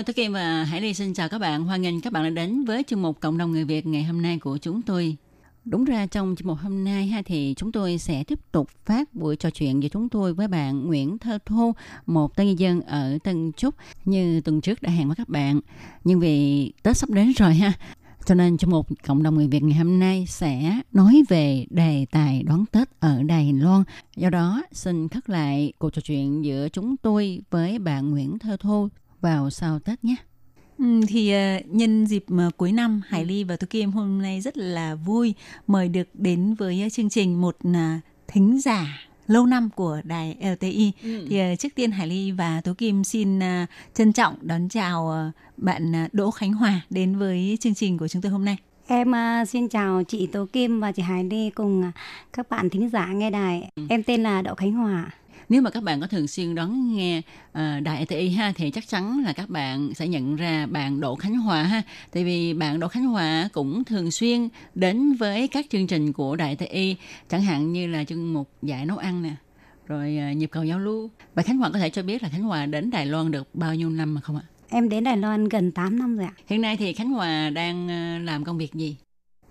Ờ, Hello, tôi Kim và Hải Ly xin chào các bạn. Hoan nghênh các bạn đã đến với chương mục Cộng đồng người Việt ngày hôm nay của chúng tôi. Đúng ra trong chương mục hôm nay ha thì chúng tôi sẽ tiếp tục phát buổi trò chuyện giữa chúng tôi với bạn Nguyễn Thơ Thu, một tân nhân dân ở Tân Trúc như tuần trước đã hẹn với các bạn. Nhưng vì Tết sắp đến rồi ha, cho nên trong một cộng đồng người Việt ngày hôm nay sẽ nói về đề tài đón Tết ở Đài Loan. Do đó, xin khắc lại cuộc trò chuyện giữa chúng tôi với bạn Nguyễn Thơ Thu vào sau Tết nhé. Ừ, thì uh, nhân dịp uh, cuối năm Hải Ly và Tú Kim hôm nay rất là vui mời được đến với uh, chương trình một thính giả lâu năm của đài LTI. Ừ. Thì trước tiên Hải Ly và Tú Kim xin trân trọng đón chào bạn Đỗ Khánh Hòa đến với chương trình của chúng tôi hôm nay. Em xin chào chị Tố Kim và chị Hải Ly cùng các bạn thính giả nghe đài. Em tên là Đậu Khánh Hòa. Nếu mà các bạn có thường xuyên đón nghe uh, đài ETI ha thì chắc chắn là các bạn sẽ nhận ra bạn Đỗ Khánh Hòa ha. Tại vì bạn Đỗ Khánh Hòa cũng thường xuyên đến với các chương trình của đài ETI, chẳng hạn như là chương mục dạy nấu ăn nè, rồi uh, nhịp cầu giao lưu. Và Khánh Hòa có thể cho biết là Khánh Hòa đến Đài Loan được bao nhiêu năm mà không ạ? Em đến Đài Loan gần 8 năm rồi ạ. Hiện nay thì Khánh Hòa đang uh, làm công việc gì?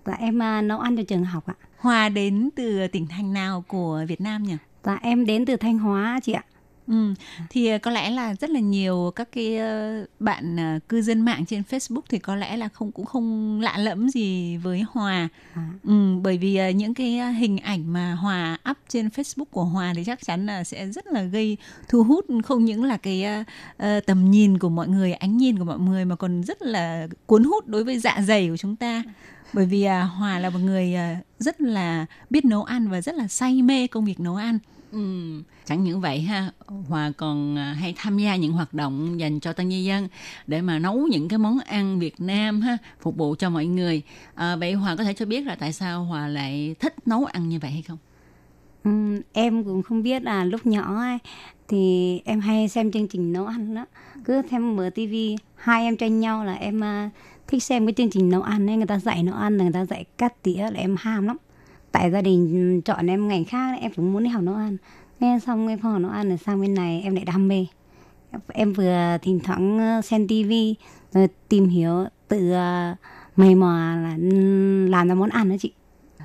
Dạ em uh, nấu ăn cho trường học ạ. Hòa đến từ tỉnh thành nào của Việt Nam nhỉ? Dạ em đến từ Thanh Hóa chị ạ. Ừ, thì có lẽ là rất là nhiều các cái bạn cư dân mạng trên Facebook thì có lẽ là không cũng không lạ lẫm gì với Hòa. À. Ừ, bởi vì những cái hình ảnh mà Hòa up trên Facebook của Hòa thì chắc chắn là sẽ rất là gây thu hút không những là cái uh, tầm nhìn của mọi người, ánh nhìn của mọi người mà còn rất là cuốn hút đối với dạ dày của chúng ta bởi vì à, Hòa là một người à, rất là biết nấu ăn và rất là say mê công việc nấu ăn. Ừ, chẳng những vậy ha, Hòa còn à, hay tham gia những hoạt động dành cho tân nhân dân để mà nấu những cái món ăn Việt Nam ha, phục vụ cho mọi người. À, vậy Hòa có thể cho biết là tại sao Hòa lại thích nấu ăn như vậy hay không? Ừ, em cũng không biết là lúc nhỏ ấy, thì em hay xem chương trình nấu ăn đó cứ xem mở tivi hai em tranh nhau là em uh, thích xem cái chương trình nấu ăn ấy người ta dạy nấu ăn người ta dạy cắt tỉa là em ham lắm tại gia đình chọn em ngành khác em cũng muốn đi học nấu ăn. Nghe xong em học nấu ăn rồi sang bên này em lại đam mê. Em vừa thỉnh thoảng xem tivi rồi tìm hiểu tự uh, mày mò là làm ra món ăn đó chị.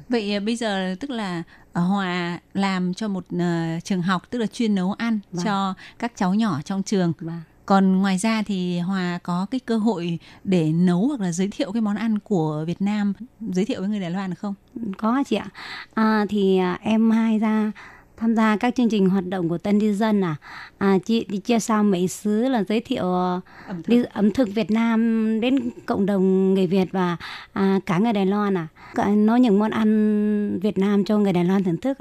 Vậy bây giờ tức là Hòa làm cho một uh, trường học tức là chuyên nấu ăn vâng. cho các cháu nhỏ trong trường. Vâng còn ngoài ra thì hòa có cái cơ hội để nấu hoặc là giới thiệu cái món ăn của việt nam. Giới thiệu với người đài loan được không? Có chị ạ. À, thì à, em hay ra tham gia các chương trình hoạt động của tân di dân à, à chị đi chia sao mỹ xứ là giới thiệu ẩm thực. Đi, ẩm thực Việt Nam đến cộng đồng người Việt và à, cả người Đài Loan à. Nói những món ăn Việt Nam cho người Đài Loan thưởng thức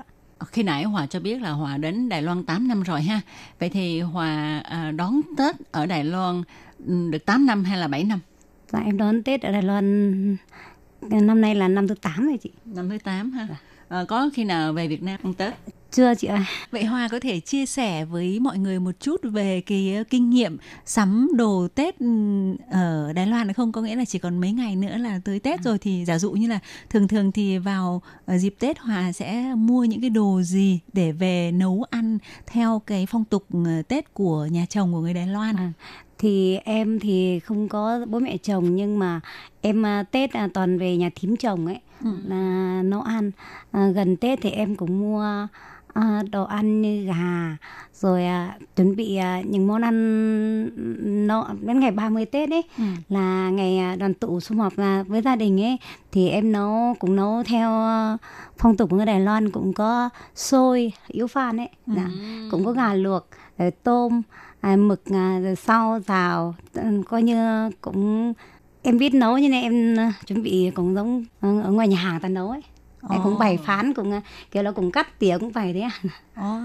khi nãy Hòa cho biết là Hòa đến Đài Loan 8 năm rồi ha. Vậy thì Hòa à, đón Tết ở Đài Loan được 8 năm hay là 7 năm? Dạ em đón Tết ở Đài Loan năm nay là năm thứ 8 rồi chị. Năm thứ 8 ha. À, có khi nào về Việt Nam ăn Tết? Chưa chị ơi. Vậy Hoa có thể chia sẻ với mọi người một chút về cái kinh nghiệm sắm đồ Tết ở Đài Loan không? Có nghĩa là chỉ còn mấy ngày nữa là tới Tết rồi thì giả dụ như là thường thường thì vào dịp Tết Hòa sẽ mua những cái đồ gì để về nấu ăn theo cái phong tục Tết của nhà chồng của người Đài Loan? À, thì em thì không có bố mẹ chồng nhưng mà em Tết toàn về nhà thím chồng ấy ừ. là nấu ăn. À, gần Tết thì em cũng mua à, đồ ăn như gà rồi à, chuẩn bị à, những món ăn nọ đến ngày 30 Tết ấy Ừ. là ngày à, đoàn tụ sum họp là với gia đình ấy thì em nấu cũng nấu theo à, phong tục của người Đài Loan cũng có xôi yếu phan ấy dạ. cũng có gà luộc rồi tôm à, mực à, rồi sau rào ừ, coi như cũng em biết nấu cho nên em chuẩn bị cũng giống ờ, ở ngoài nhà hàng ta nấu ấy em cũng Ồ. bày phán cũng à, kiểu là cũng cắt tỉa cũng bày đấy ạ. Ờ,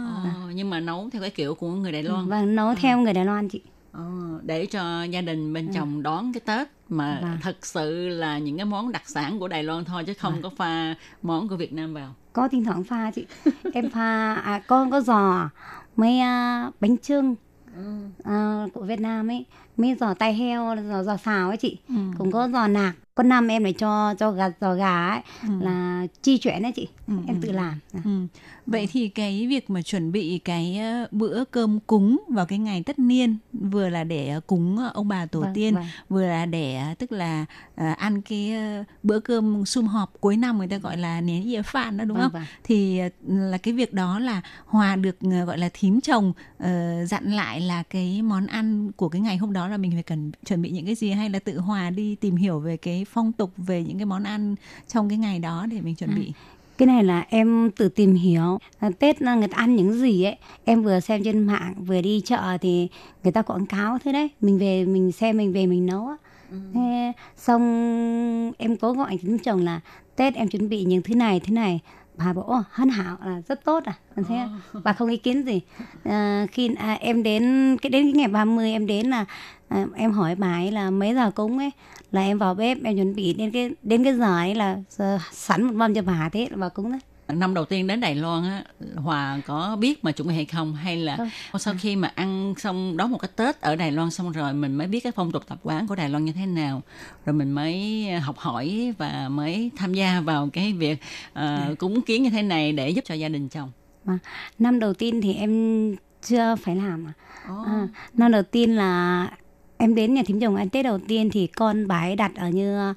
nhưng mà nấu theo cái kiểu của người Đài Loan. và nấu theo người Đài Loan chị. Ờ, để cho gia đình bên chồng đón cái Tết mà Vâng. thật sự là những cái món đặc sản của Đài Loan thôi chứ không có pha món của Việt Nam vào. có thỉnh thoảng pha chị. Em pha à, con có giò mấy à, bánh trưng à, của Việt Nam ấy mấy giò tai heo giò giò xào ấy chị. Ừ. cũng có giò nạc có năm em lại cho cho gà giò gà ấy là chi chuyển đấy chị em tự làm Ừ. Vậy thì cái việc mà chuẩn bị cái ờ, bữa cơm cúng vào cái ngày tất niên vừa là để ờ, cúng ờ, ông bà tổ Vâng, tiên vâng. vừa là để tức là ờ, ăn cái bữa cơm sum họp cuối năm người ta gọi là nén dĩa phạn đó đúng Vâng, không? vâng. Thì là cái việc đó là Hòa được gọi là thím chồng ờ, dặn lại là cái món ăn của cái ngày hôm đó là mình phải cần chuẩn bị những cái gì hay là tự Hòa đi tìm hiểu về cái phong tục về những cái món ăn trong cái ngày đó để mình chuẩn bị. cái này là em tự tìm hiểu. À, Tết là người ta ăn những gì ấy em vừa xem trên mạng vừa đi chợ thì người ta quảng cáo thế đấy. Mình về mình xem mình về mình nấu á. Thế xong em có gọi chính chồng là Tết em chuẩn bị những thứ này thứ này. Bà bảo "Ồ, hân hảo là rất tốt à. Thế bà không ý kiến gì. À, khi à, em đến cái đến cái ngày 30 em đến là à, em hỏi bà ấy là mấy giờ cúng ấy là em vào bếp em chuẩn bị đến cái đến cái giờ ấy là giờ sẵn một mâm cho bà thế là bà cúng đấy Năm đầu tiên đến Đài Loan á, Hòa có biết mà chuẩn bị hay không? Hay là sau khi mà ăn xong đón một cái Tết ở Đài Loan xong rồi mình mới biết cái phong tục tập quán của Đài Loan như thế nào. Rồi mình mới học hỏi và mới tham gia vào cái việc ờ, cúng kiến như thế này để giúp cho gia đình chồng. mà năm đầu tiên thì em chưa phải làm à. à năm đầu tiên là em đến nhà thím chồng ăn tết đầu tiên thì con bà ấy đặt ở như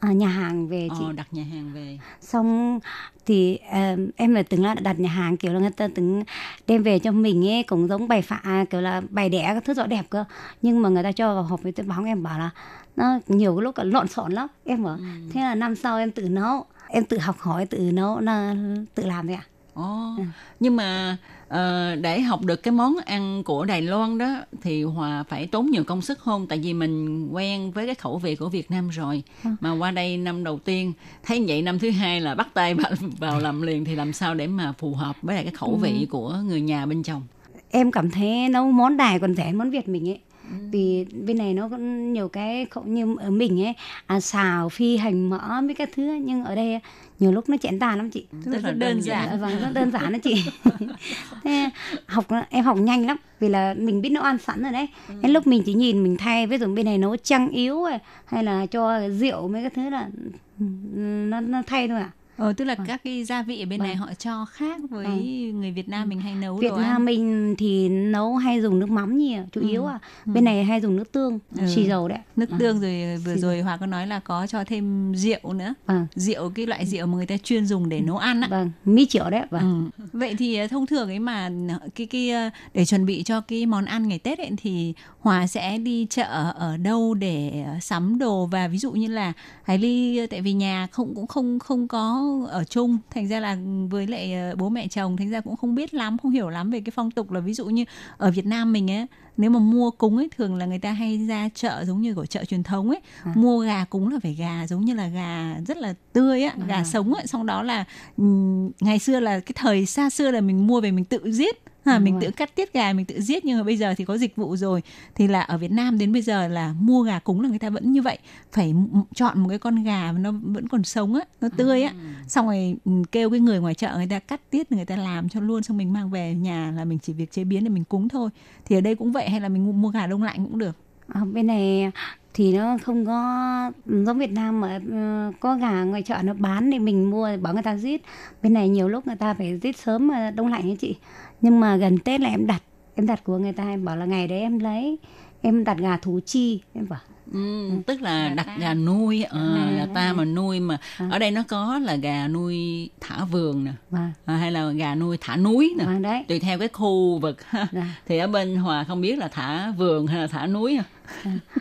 à, nhà hàng về chị. Ờ, đặt nhà hàng về. xong thì ờ, em là từng là đặt nhà hàng kiểu là người ta từng đem về cho mình ấy cũng giống bày phạ kiểu là bày đẻ các thứ rõ đẹp cơ. Nhưng mà người ta cho vào hộp với tôi báo em bảo là nó nhiều cái lúc cả lộn xộn lắm. Em bảo thế là năm sau em tự nấu em tự học hỏi tự nấu là tự làm thôi ạ. Ồ, nhưng mà ờ, để học được cái món ăn của Đài Loan đó thì Hòa phải tốn nhiều công sức không? Tại vì mình quen với cái khẩu vị của Việt Nam rồi. Mà qua đây năm đầu tiên thấy vậy năm thứ hai là bắt tay vào, làm liền thì làm sao để mà phù hợp với lại cái khẩu vị của người nhà bên chồng? em cảm thấy nấu món đài còn rẻ hơn món việt mình ấy vì bên này nó có nhiều cái không như ở mình ấy à, xào phi hành mỡ với các thứ nhưng ở đây nhiều lúc nó chẽn tàn lắm chị. Rất là đơn giản. Dạ, vâng rất đơn giản đó chị. Thế học em học nhanh lắm vì là mình biết nấu ăn sẵn rồi đấy. Đến lúc mình chỉ nhìn mình thay ví dụ bên này nấu chăng yếu ấy, hay là cho rượu mấy cái thứ là ừ, nó nó thay thôi à Ờ, tức là các cái gia vị ở bên này Vâng. họ cho khác với người Việt Nam mình hay nấu Việt đồ ăn. Nam mình thì nấu hay dùng nước mắm nhiều chủ yếu à bên này hay dùng nước tương Ừ. xì dầu đấy nước À. tương rồi vừa Xì rồi Hòa có nói là có cho thêm rượu nữa. Vâng. Rượu cái loại rượu mà người ta chuyên dùng để nấu ăn á. Vâng, mỹ triệu đấy. Vâng. Ừ. Vậy thì ờ, thông thường ấy mà cái cái ờ, để chuẩn bị cho cái món ăn ngày Tết ấy thì Hòa sẽ đi chợ ở đâu để ờ, sắm đồ và ví dụ như là Hải Ly tại vì nhà không cũng không không có ở chung. Thành ra là với lại ờ, bố mẹ chồng thành ra cũng không biết lắm không hiểu lắm về cái phong tục là ví dụ như ở Việt Nam mình ấy nếu mà mua cúng ấy thường là người ta hay ra chợ giống như của chợ truyền thống ấy mua gà cúng là phải gà giống như là gà rất là tươi á gà sống ấy xong đó là ngày xưa là cái thời xa xưa là mình mua về mình tự giết Đúng mình rồi. tự cắt tiết gà mình tự giết nhưng mà bây giờ thì có dịch vụ rồi thì là ở Việt Nam đến bây giờ là mua gà cúng là người ta vẫn như vậy phải chọn một cái con gà mà nó vẫn còn sống á nó tươi á xong rồi ừ, kêu cái người ngoài chợ người ta cắt tiết người ta làm cho luôn xong mình mang về nhà là mình chỉ việc chế biến để mình cúng thôi thì ở đây cũng vậy hay là mình mua- gà đông lạnh cũng được Ở bên này thì nó không có giống Việt Nam mà ờ, có gà ngoài chợ nó bán thì mình mua bảo người ta giết. Bên này nhiều lúc người ta phải giết sớm mà đông lạnh ấy chị. Nhưng mà gần Tết là em đặt em đặt của người ta em bảo là ngày đấy em lấy em đặt gà thú chi em bảo Ừ, tức là đặt gà nuôi ờ, là ta mà nuôi mà ở đây nó có là gà nuôi thả vườn nè Vâng. à, hay là gà nuôi thả núi nè đấy. tùy theo cái khu vực ha. Dạ. thì ở bên hòa không biết là thả vườn hay là thả núi à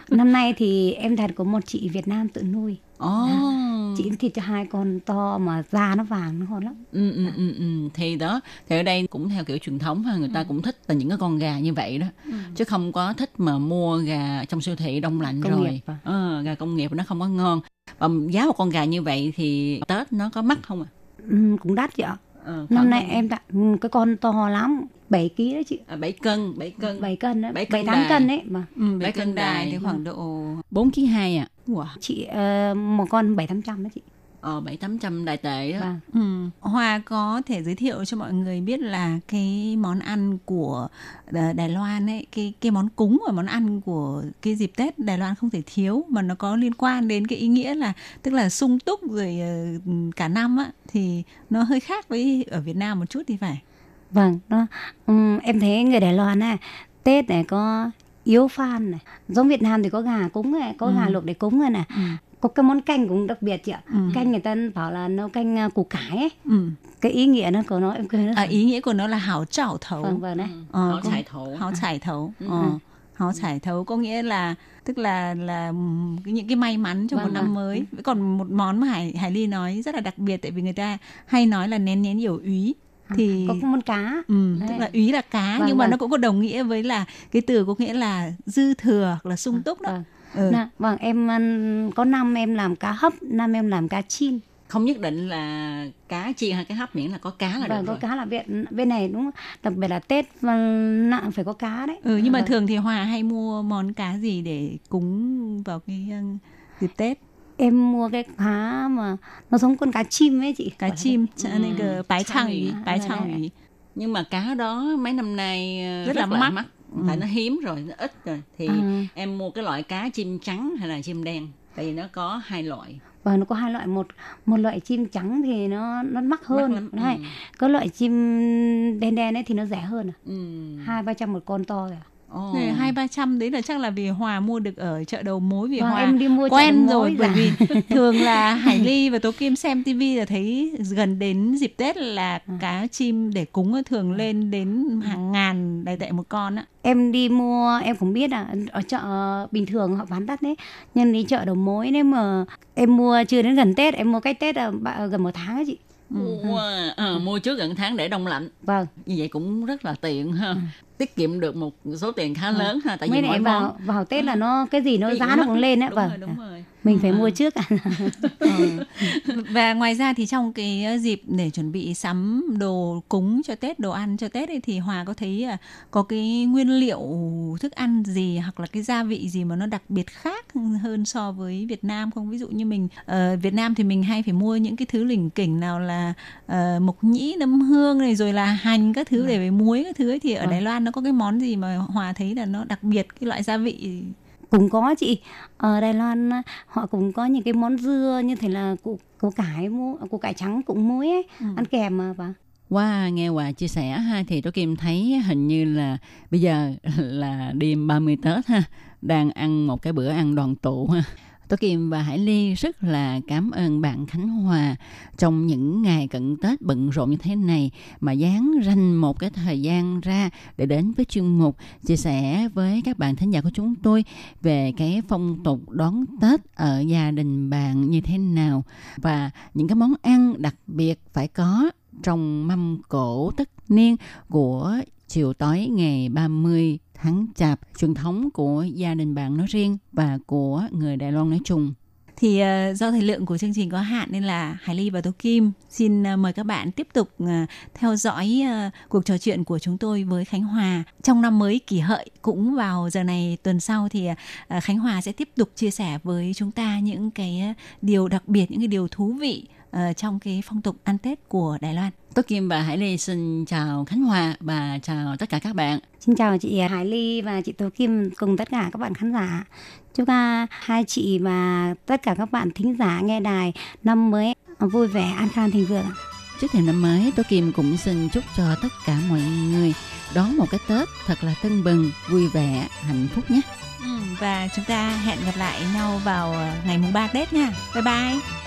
năm nay thì em đặt có một chị Việt Nam tự nuôi Ồ. chị thịt cho hai con to mà da nó vàng nó ngon lắm. Ừ, ừ, ừ, ừ. thì đó thì ở đây cũng theo kiểu truyền thống ha người ta cũng thích là những cái con gà như vậy đó. Chứ không có thích mà mua gà trong siêu thị đông lạnh Công rồi. nghiệp à? ờ, gà công nghiệp nó không có ngon. Và giá một con gà như vậy thì tết nó có mắc không à ừ, cũng đắt chị ạ. Khoảng năm nay em đặt ừ, cái con to lắm 7 kg đấy chị. À, 7 cân 7 cân. 7 cân đấy Bảy 7 cân 8 đài. cân đấy mà. Ừ, Bảy bảy cân cân đài đài. thì khoảng độ 4 kg 2 à Wow. chị ờ, một con 7 800 đó chị ờ 7 800 đại tệ đó Vâng. Ừ. Hoa có thể giới thiệu cho mọi người biết là cái món ăn của Đà- Đài Loan ấy, cái cái món cúng và món ăn của cái dịp Tết Đài Loan không thể thiếu mà nó có liên quan đến cái ý nghĩa là tức là sung túc rồi ờ, cả năm á thì nó hơi khác với ở Việt Nam một chút thì phải. vâng nó ừm, em thấy người Đài Loan này Tết này có yếu phan này giống Việt Nam thì có gà cúng này có Ừ. gà luộc để cúng rồi này Ừ. có cái món canh cũng đặc biệt chị ạ Ừ. canh người ta bảo là nấu canh à, củ cải ấy Ừ. cái ý nghĩa nó của nó em quên À, ý nghĩa của nó là hảo trảo thấu. vâng vâng đấy Ờ, Hảo có- trải thổ. háo trải thấu Ừ. ờ. háo trải thấu có nghĩa là tức là là cái- những cái may mắn trong Vâng một năm ạ. mới còn một món mà hải hải ly nói rất là đặc biệt tại vì người ta hay nói là nén nén yểu úy thì có món cá Ừ, Đấy. tức là úy là cá Vâng, nhưng mà vâng. nó cũng có đồng nghĩa với là cái từ có nghĩa là dư thừa hoặc là sung túc đó. vâng Ừ. Nà, vâng em có năm em làm cá hấp năm em làm cá chim không nhất định là cá chiên hay cá hấp miễn là có cá là vâng được có rồi cá là bên bên này đúng đặc biệt là tết vâng, nặng phải có cá đấy Ừ, nhưng mà Vâng. thường thì Hòa hay mua món cá gì để cúng vào cái dịp Tết? Em mua cái cá mà nó giống con cá chim ấy chị Cá chim, Ừ, nên cái bái ủy. ủy, bái À, chang đấy. ủy. nhưng mà cá đó mấy năm nay ờ, Rất rất, là là mắc. mắc, Ừ. tại nó hiếm rồi nó ít rồi thì À. em mua cái loại cá chim trắng hay là chim đen tại vì nó có hai loại và nó có hai loại một một loại chim trắng thì nó nó mắc hơn lắm, Hai, ừ. có loại chim đen đen ấy thì nó rẻ hơn à. ừ. hai ba trăm một con to kìa Ồ. Này, hai ba trăm đấy là chắc là vì Hòa mua được ở chợ đầu mối vì Vâng, Hòa em đi mua quen rồi bởi vì thường là Hải Ly và Tố Kim xem tivi là thấy gần đến dịp Tết là À. cá chim để cúng á, thường lên đến hàng ngàn đại tệ một con á. em đi mua em cũng biết à ở chợ bình thường họ bán đắt đấy nhưng đi chợ đầu mối nếu mà em mua chưa đến gần tết em mua cái tết là ba- gần một tháng ấy chị. Mua, ờ, mua trước gần tháng để đông lạnh. Vâng. Như vậy cũng rất là tiện ha tiết kiệm được một số tiền khá Ừ. lớn ha tại vì mấy mỗi này món vào vào tết là nó cái gì nó cái giá nó cũng lên á đúng vâng rồi, đúng rồi. mình phải mua trước Và ngoài ra thì trong cái ờ, dịp để chuẩn bị sắm đồ cúng cho Tết, đồ ăn cho Tết ấy, thì Hòa có thấy à, có cái nguyên liệu thức ăn gì hoặc là cái gia vị gì mà nó đặc biệt khác hơn so với Việt Nam không? Ví dụ như mình ờ, Việt Nam thì mình hay phải mua những cái thứ lỉnh kỉnh nào là ờ, mộc nhĩ, nấm hương này rồi là hành các thứ để với muối các thứ ấy thì ở Vâng. Đài Loan nó có cái món gì mà Hòa thấy là nó đặc biệt cái loại gia vị cũng có chị ở Đài Loan họ cũng có những cái món dưa như thế là củ củ cải mu củ cải trắng cũng muối ấy, Ừ. ăn kèm mà và Qua nghe Hòa chia sẻ ha thì tôi Kim thấy hình như là bây giờ là đêm 30 Tết ha đang ăn một cái bữa ăn đoàn tụ ha. Tôi Kim và Hải Ly rất là cảm ơn bạn Khánh Hòa trong những ngày cận Tết bận rộn như thế này mà dán ranh một cái thời gian ra để đến với chuyên mục chia sẻ với các bạn thính giả của chúng tôi về cái phong tục đón Tết ở gia đình bạn như thế nào và những cái món ăn đặc biệt phải có trong mâm cổ tất niên của chiều tối ngày 30 tháng Chạp, truyền thống của gia đình bạn nói riêng và của người Đài Loan nói chung. Thì ờ, do thời lượng của chương trình có hạn nên là Hải Ly và Tố Kim xin ờ, mời các bạn tiếp tục ờ, theo dõi cuộc trò chuyện của chúng tôi với Khánh Hòa. Trong năm mới kỷ hợi cũng vào giờ này tuần sau thì Khánh Hòa sẽ tiếp tục chia sẻ với chúng ta những cái điều đặc biệt, những cái điều thú vị ờ, trong cái phong tục ăn Tết của Đài Loan. Tố Kim và Hải Ly xin chào Khánh Hòa và chào tất cả các bạn. xin chào chị Hải Ly và chị Tố Kim cùng tất cả các bạn khán giả chúc hai chị và tất cả các bạn thính giả nghe đài năm mới vui vẻ an khang thịnh vượng. Trước thềm năm mới, tôi Kim cũng xin chúc cho tất cả mọi người đón một cái Tết thật là tưng bừng, vui vẻ, hạnh phúc nhé. Ừ, và chúng ta hẹn gặp lại nhau vào ờ, ngày mùng 3 Tết nha. Bye bye.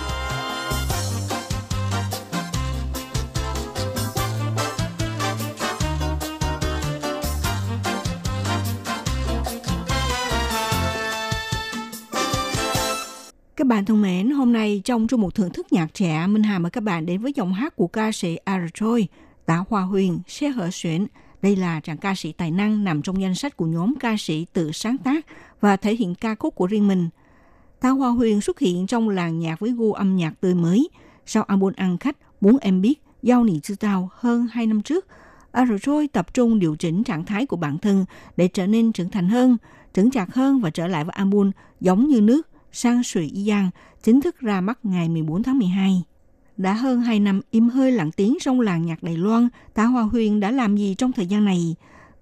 Bạn thân mến, hôm nay trong chương mục thưởng thức nhạc trẻ, Minh Hà mời các bạn đến với giọng hát của ca sĩ Arjoy, Tạ Hoa Huyền, Xe Hở Xuyển. Đây là chàng ca sĩ tài năng nằm trong danh sách của nhóm ca sĩ tự sáng tác và thể hiện ca khúc của riêng mình. Tạ Hoa Huyền xuất hiện trong làng nhạc với gu âm nhạc tươi mới. Sau album ăn khách Muốn Em Biết, Giao Nị Chư Tao hơn 2 năm trước, Arjoy tập trung điều chỉnh trạng thái của bản thân để trở nên trưởng thành hơn, trưởng chạc hơn và trở lại với album Giống như nước Sang Sui Yang chính thức ra mắt ngày 14 tháng 12. Đã hơn 2 năm im hơi lặng tiếng trong làng nhạc Đài Loan, Tạ Hoa Huyền đã làm gì trong thời gian này?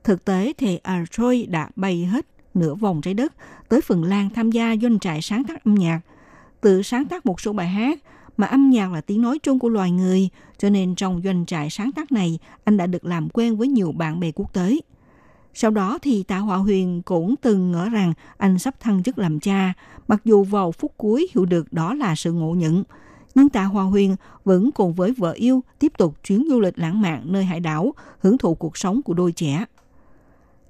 Thực tế thì à Artroy đã bay hết nửa vòng trái đất tới Phần Lan tham gia doanh trại sáng tác âm nhạc. Tự sáng tác một số bài hát mà âm nhạc là tiếng nói chung của loài người, cho nên trong doanh trại sáng tác này, anh đã được làm quen với nhiều bạn bè quốc tế. Sau đó thì Tạ Họa Huyền cũng từng ngỡ rằng anh sắp thăng chức làm cha, mặc dù vào phút cuối hiểu được đó là sự ngộ nhận. Nhưng Tạ Hòa Huyền vẫn cùng với vợ yêu tiếp tục chuyến du lịch lãng mạn nơi hải đảo, hưởng thụ cuộc sống của đôi trẻ.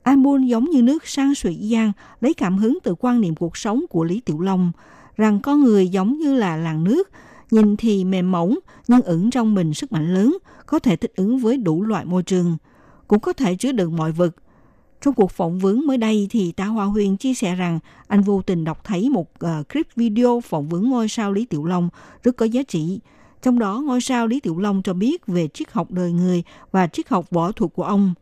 Album giống như nước sang sủy giang lấy cảm hứng từ quan niệm cuộc sống của Lý Tiểu Long, rằng con người giống như là làng nước, nhìn thì mềm mỏng nhưng ẩn trong mình sức mạnh lớn, có thể thích ứng với đủ loại môi trường, cũng có thể chứa đựng mọi vật – trong cuộc phỏng vấn mới đây thì Tạ Hoa Huyền chia sẻ rằng anh vô tình đọc thấy một uh, clip video phỏng vấn ngôi sao Lý Tiểu Long rất có giá trị. Trong đó, ngôi sao Lý Tiểu Long cho biết về triết học đời người và triết học võ thuật của ông.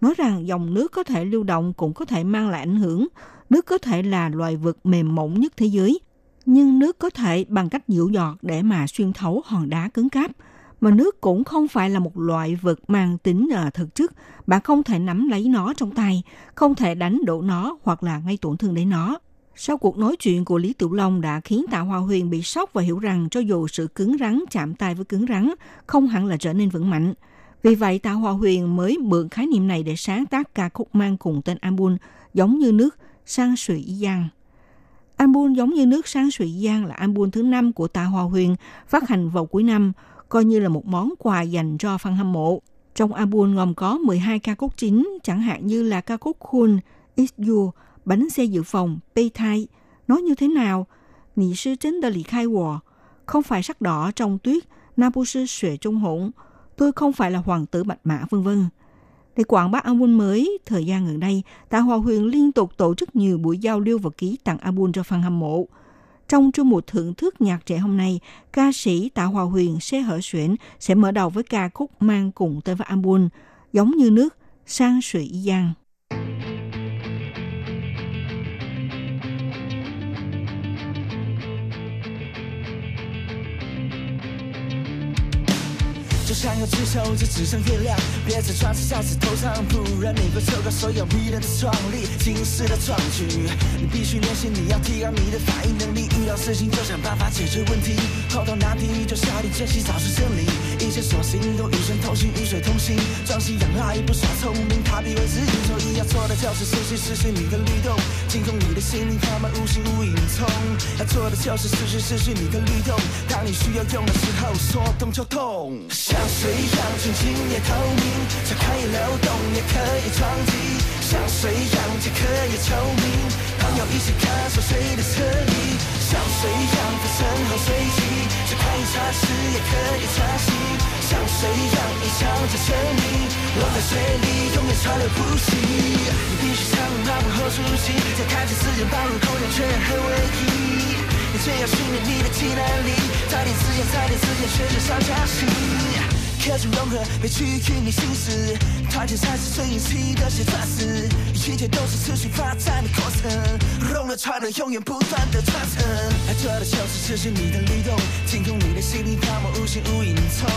Nói rằng dòng nước có thể lưu động cũng có thể mang lại ảnh hưởng. Nước có thể là loài vật mềm mỏng nhất thế giới. Nhưng nước có thể bằng cách dịu giọt để mà xuyên thấu hòn đá cứng cáp – mà nước cũng không phải là một loại vật mang tính uh, thực chất. Bạn không thể nắm lấy nó trong tay, không thể đánh đổ nó hoặc là gây tổn thương đến nó. Sau cuộc nói chuyện của Lý Tiểu Long đã khiến Tạ Hoa Huyền bị sốc và hiểu rằng cho dù sự cứng rắn chạm tay với cứng rắn, không hẳn là trở nên vững mạnh. Vì vậy, Tạ Hoa Huyền mới mượn khái niệm này để sáng tác ca khúc mang cùng tên album giống như nước sang sủy giang. Album giống như nước sang sủy giang là album thứ năm của Tạ Hoa Huyền phát hành vào cuối năm – coi như là một món quà dành cho fan hâm mộ. Trong album gồm có 12 ca khúc chính, chẳng hạn như là ca khúc Khun, It's You, Bánh xe dự phòng, Pay Thai, nói như thế nào, Nị sư chính đã lì khai wò, không phải sắc đỏ trong tuyết, Na bu sư xuệ trung hỗn, tôi không phải là hoàng tử bạch mã vân vân. Để quảng bá album mới, thời gian gần đây, Tạ Hòa Huyền liên tục tổ chức nhiều buổi giao lưu và ký tặng album cho fan hâm mộ – trong chương mục thưởng thức nhạc trẻ hôm nay, ca sĩ Tạ Hòa Huyền sẽ hở xuyển sẽ mở đầu với ca khúc mang cùng tên với album Giống như nước, sang sủy giang. 就想要只手就只剩月亮，别再装饰在石头上，不然你会错过所有迷人的创意、惊世的壮举。你必须练习，你要提高你的反应能力，遇到事情就想办法解决问题，碰到难题就下定决心找出真理，一切所行都与神同行，与水同行，专心养爱不耍聪明，他必为之应所以要做的就是细细失去你的律动，精通你的心灵，他们无形无影踪。要做的就是失去失去你的律动，当你需要用的时候，说动就动，像水一样纯净也透明，它可以流动也可以撞击，像水一样即可也透明，朋友一起看守水的侧翼，像水一样它身后随机，它可以擦拭也可以擦洗，像水一样一唱着生命，落在水里永远川流不息，你必须常把握后出息，才看见自然暴露空间全然和唯一。你最要训练你的技能力，再练四天，再练四天，学着上场戏。科技融合，被区域你心思，团结才是最引起的写作词，一切都是持续发展的过程，融了传了，永远不断的传承。要做的就是持续你的律动，进攻你的心灵，泡沫无形无影踪。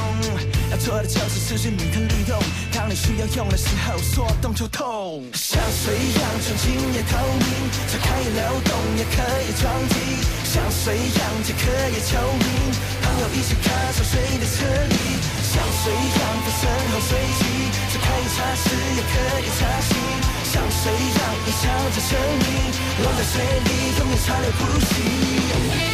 要做的就是持续你的律动，当你需要用的时候，说动就动，像水一样纯净也透明，它可以流动也可以撞击，像水一样即可也透明，朋友一起看守水的侧翼。像水一样在身后随即，是可以擦拭也可以擦洗，像水一样一唱着生命，落在水里永远川流不息。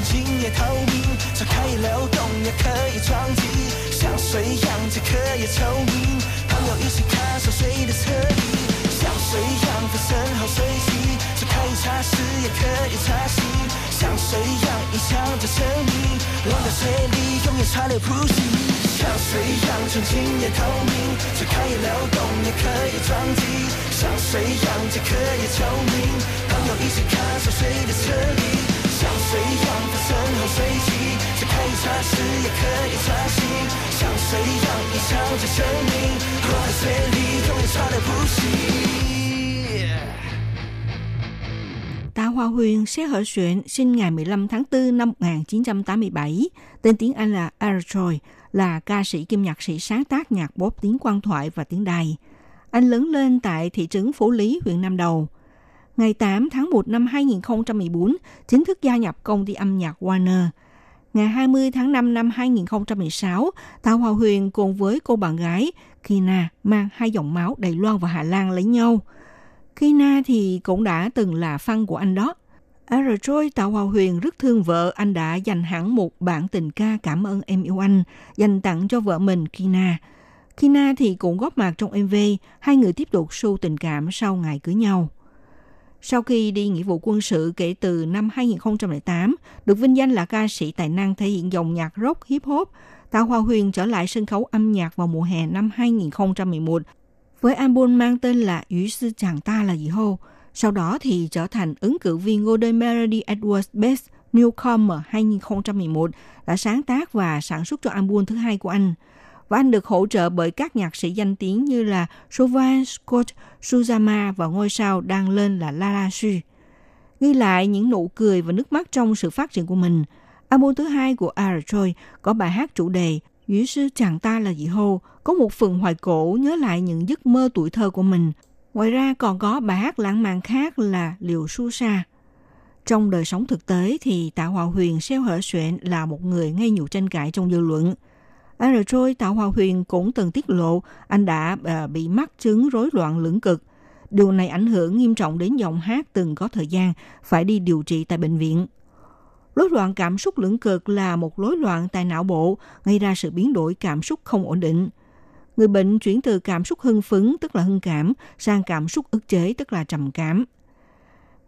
一样纯净也透明，它可以流动也可以撞击，像水一样即可以透明，朋友一起看守水的侧翼，像水一样分身后随机，它可以擦拭也可以擦洗，像水一样一唱着生命，落在水里永远川流不息。像水一样纯净也透明，它可以流动也可以撞击，像水一样即可以透明，朋友一起看守水的侧翼。像水一样在身后随机，是可以擦拭也可以擦洗，像水一样一唱着生命，落在水里永远川流不息。 Tạ Hoa Huyền sẽ hở xuyện sinh ngày 15 tháng 4 năm 1987, tên tiếng Anh là Aerosol, là ca sĩ kim nhạc sĩ sáng tác nhạc pop tiếng quan thoại và tiếng đài. Anh lớn lên tại thị trấn Phú Lý, huyện Nam Đầu. Ngày 8 tháng 1 năm 2014, chính thức gia nhập công ty âm nhạc Warner. Ngày 20 tháng 5 năm 2016, Tào Hòa Huyền cùng với cô bạn gái Kina mang hai dòng máu Đài Loan và Hà Lan lấy nhau. Kina thì cũng đã từng là fan của anh đó. À, rồi trôi Tào Hòa Huyền rất thương vợ, anh đã dành hẳn một bản tình ca cảm ơn em yêu anh, dành tặng cho vợ mình Kina. Kina thì cũng góp mặt trong MV, hai người tiếp tục sâu tình cảm sau ngày cưới nhau. Sau khi đi nghĩa vụ quân sự kể từ năm 2008, được vinh danh là ca sĩ tài năng thể hiện dòng nhạc rock hip hop, Tạ hoa Huyền trở lại sân khấu âm nhạc vào mùa hè năm 2011 với album mang tên là Ủy sư chàng ta là gì hô. Sau đó thì trở thành ứng cử viên Golden Melody Awards Best Newcomer 2011 đã sáng tác và sản xuất cho album thứ hai của anh. Và anh được hỗ trợ bởi các nhạc sĩ danh tiếng như là Sovan Scott Suzama và ngôi sao đang lên là Lala Su. Ghi lại những nụ cười và nước mắt trong sự phát triển của mình, album thứ hai của Artroy có bài hát chủ đề Dĩ sư chàng ta là dị hô, có một phần hoài cổ nhớ lại những giấc mơ tuổi thơ của mình. Ngoài ra còn có bài hát lãng mạn khác là Liều Su Sa. Trong đời sống thực tế thì Tạ Hòa Huyền xeo Hở Xuyện là một người gây nhiều tranh cãi trong dư luận. À, rồi trôi Tạ Hòa Huyền cũng từng tiết lộ anh đã à, bị mắc chứng rối loạn lưỡng cực. Điều này ảnh hưởng nghiêm trọng đến giọng hát từng có thời gian phải đi điều trị tại bệnh viện. Rối loạn cảm xúc lưỡng cực là một rối loạn tại não bộ, gây ra sự biến đổi cảm xúc không ổn định. Người bệnh chuyển từ cảm xúc hưng phấn, tức là hưng cảm, sang cảm xúc ức chế, tức là trầm cảm.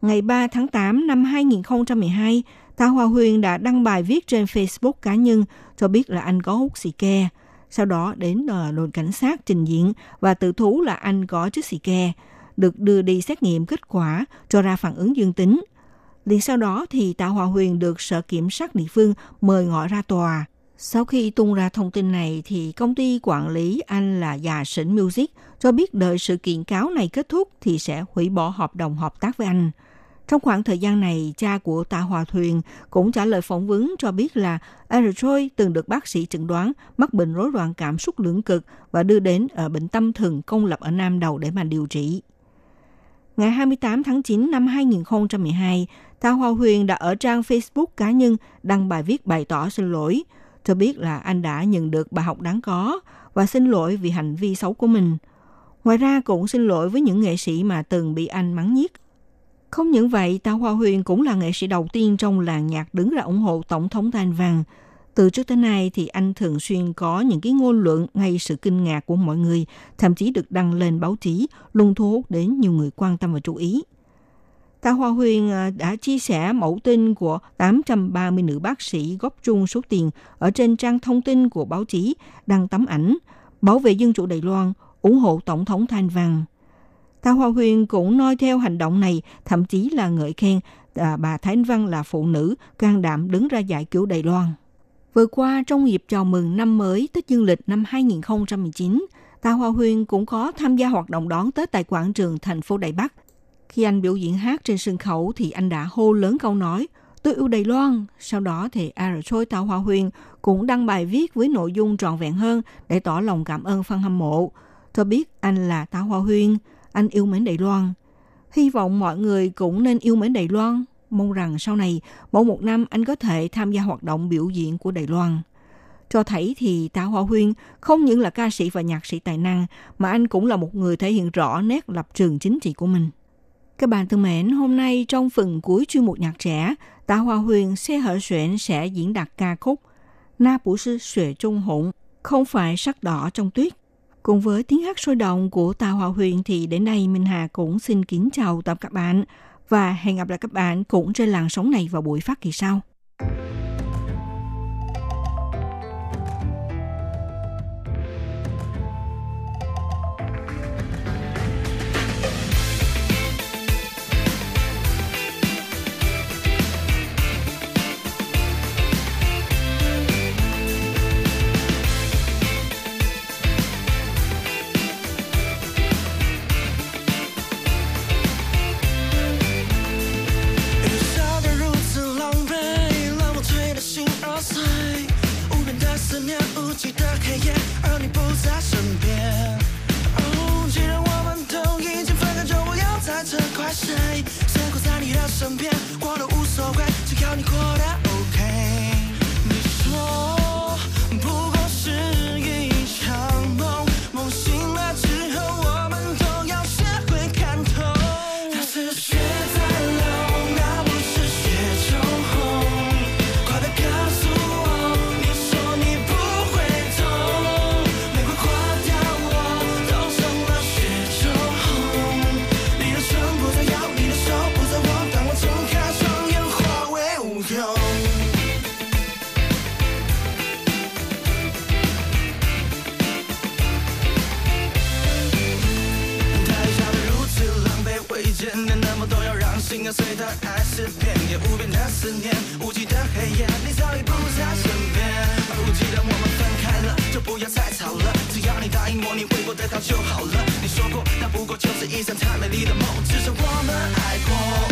Ngày 3 tháng 8 năm 2012, Tạ Hòa Huyền đã đăng bài viết trên Facebook cá nhân cho biết là anh có hút xì ke. Sau đó đến ờ, đồn cảnh sát trình diện và tự thú là anh có chất xì ke, được đưa đi xét nghiệm kết quả cho ra phản ứng dương tính. Liền sau đó thì Tạ Hòa Huyền được Sở Kiểm sát địa phương mời gọi ra tòa. Sau khi tung ra thông tin này thì công ty quản lý anh là Già Sỉnh Music cho biết đợi sự kiện cáo này kết thúc thì sẽ hủy bỏ hợp đồng hợp tác với anh. Trong khoảng thời gian này, cha của Tạ Hòa Thuyền cũng trả lời phỏng vấn cho biết là Aerotroy từng được bác sĩ chẩn đoán mắc bệnh rối loạn cảm xúc lưỡng cực và đưa đến ở bệnh tâm thần công lập ở Nam Đầu để mà điều trị. Ngày 28 tháng 9 năm 2012, Tạ Hòa Huyền đã ở trang Facebook cá nhân đăng bài viết bày tỏ xin lỗi, cho biết là anh đã nhận được bài học đáng có và xin lỗi vì hành vi xấu của mình. Ngoài ra cũng xin lỗi với những nghệ sĩ mà từng bị anh mắng nhiếc. Không những vậy, Tạ Hoa Huyền cũng là nghệ sĩ đầu tiên trong làng nhạc đứng ra ủng hộ Tổng thống Thanh Văn. Từ trước tới nay thì anh thường xuyên có những cái ngôn luận ngay sự kinh ngạc của mọi người, thậm chí được đăng lên báo chí, luôn thu hút đến nhiều người quan tâm và chú ý. Tạ Hoa Huyền à, đã chia sẻ mẫu tin của 830 nữ bác sĩ góp chung số tiền ở trên trang thông tin của báo chí, đăng tấm ảnh, bảo vệ dân chủ Đài Loan, ủng hộ Tổng thống Thanh Văn. Thao Hoa Huyền cũng noi theo hành động này, thậm chí là ngợi khen à, bà Thái Anh Văn là phụ nữ can đảm đứng ra giải cứu Đài Loan. Vừa qua, trong dịp chào mừng năm mới Tết Dương lịch năm 2019, Tạ Hoa Huyền cũng có tham gia hoạt động đón Tết tại quảng trường thành phố Đài Bắc. Khi anh biểu diễn hát trên sân khấu thì anh đã hô lớn câu nói Tôi yêu Đài Loan. Sau đó thì A Choi Tao Hoa Huyền cũng đăng bài viết với nội dung trọn vẹn hơn để tỏ lòng cảm ơn fan hâm mộ. Cho biết anh là Tao Hoa Huyền, anh yêu mến Đài Loan. Hy vọng mọi người cũng nên yêu mến Đài Loan. Mong rằng sau này, mỗi một năm anh có thể tham gia hoạt động biểu diễn của Đài Loan. Cho thấy thì Tạ Hoa Huyên không những là ca sĩ và nhạc sĩ tài năng, mà anh cũng là một người thể hiện rõ nét lập trường chính trị của mình. Các bạn thân mến, hôm nay trong phần cuối chuyên mục nhạc trẻ, Tạ Hoa Huyền sẽ hở xuyển sẽ diễn đạt ca khúc Na Bủ Sư Xuệ Trung Hụng, không phải sắc đỏ trong tuyết. Cùng với tiếng hát sôi động của Tào Hòa Huyền thì đến đây Minh Hà cũng xin kính chào tạm các bạn và hẹn gặp lại các bạn cũng trên làn sóng này vào buổi phát kỳ sau. 跟随着爱是片也无边的思念无际的黑夜你早已不在身边记得我们分开了就不要再吵了只要你答应我你会过的好就好了。你说过那不过就是一场太美丽的梦至少我们爱过。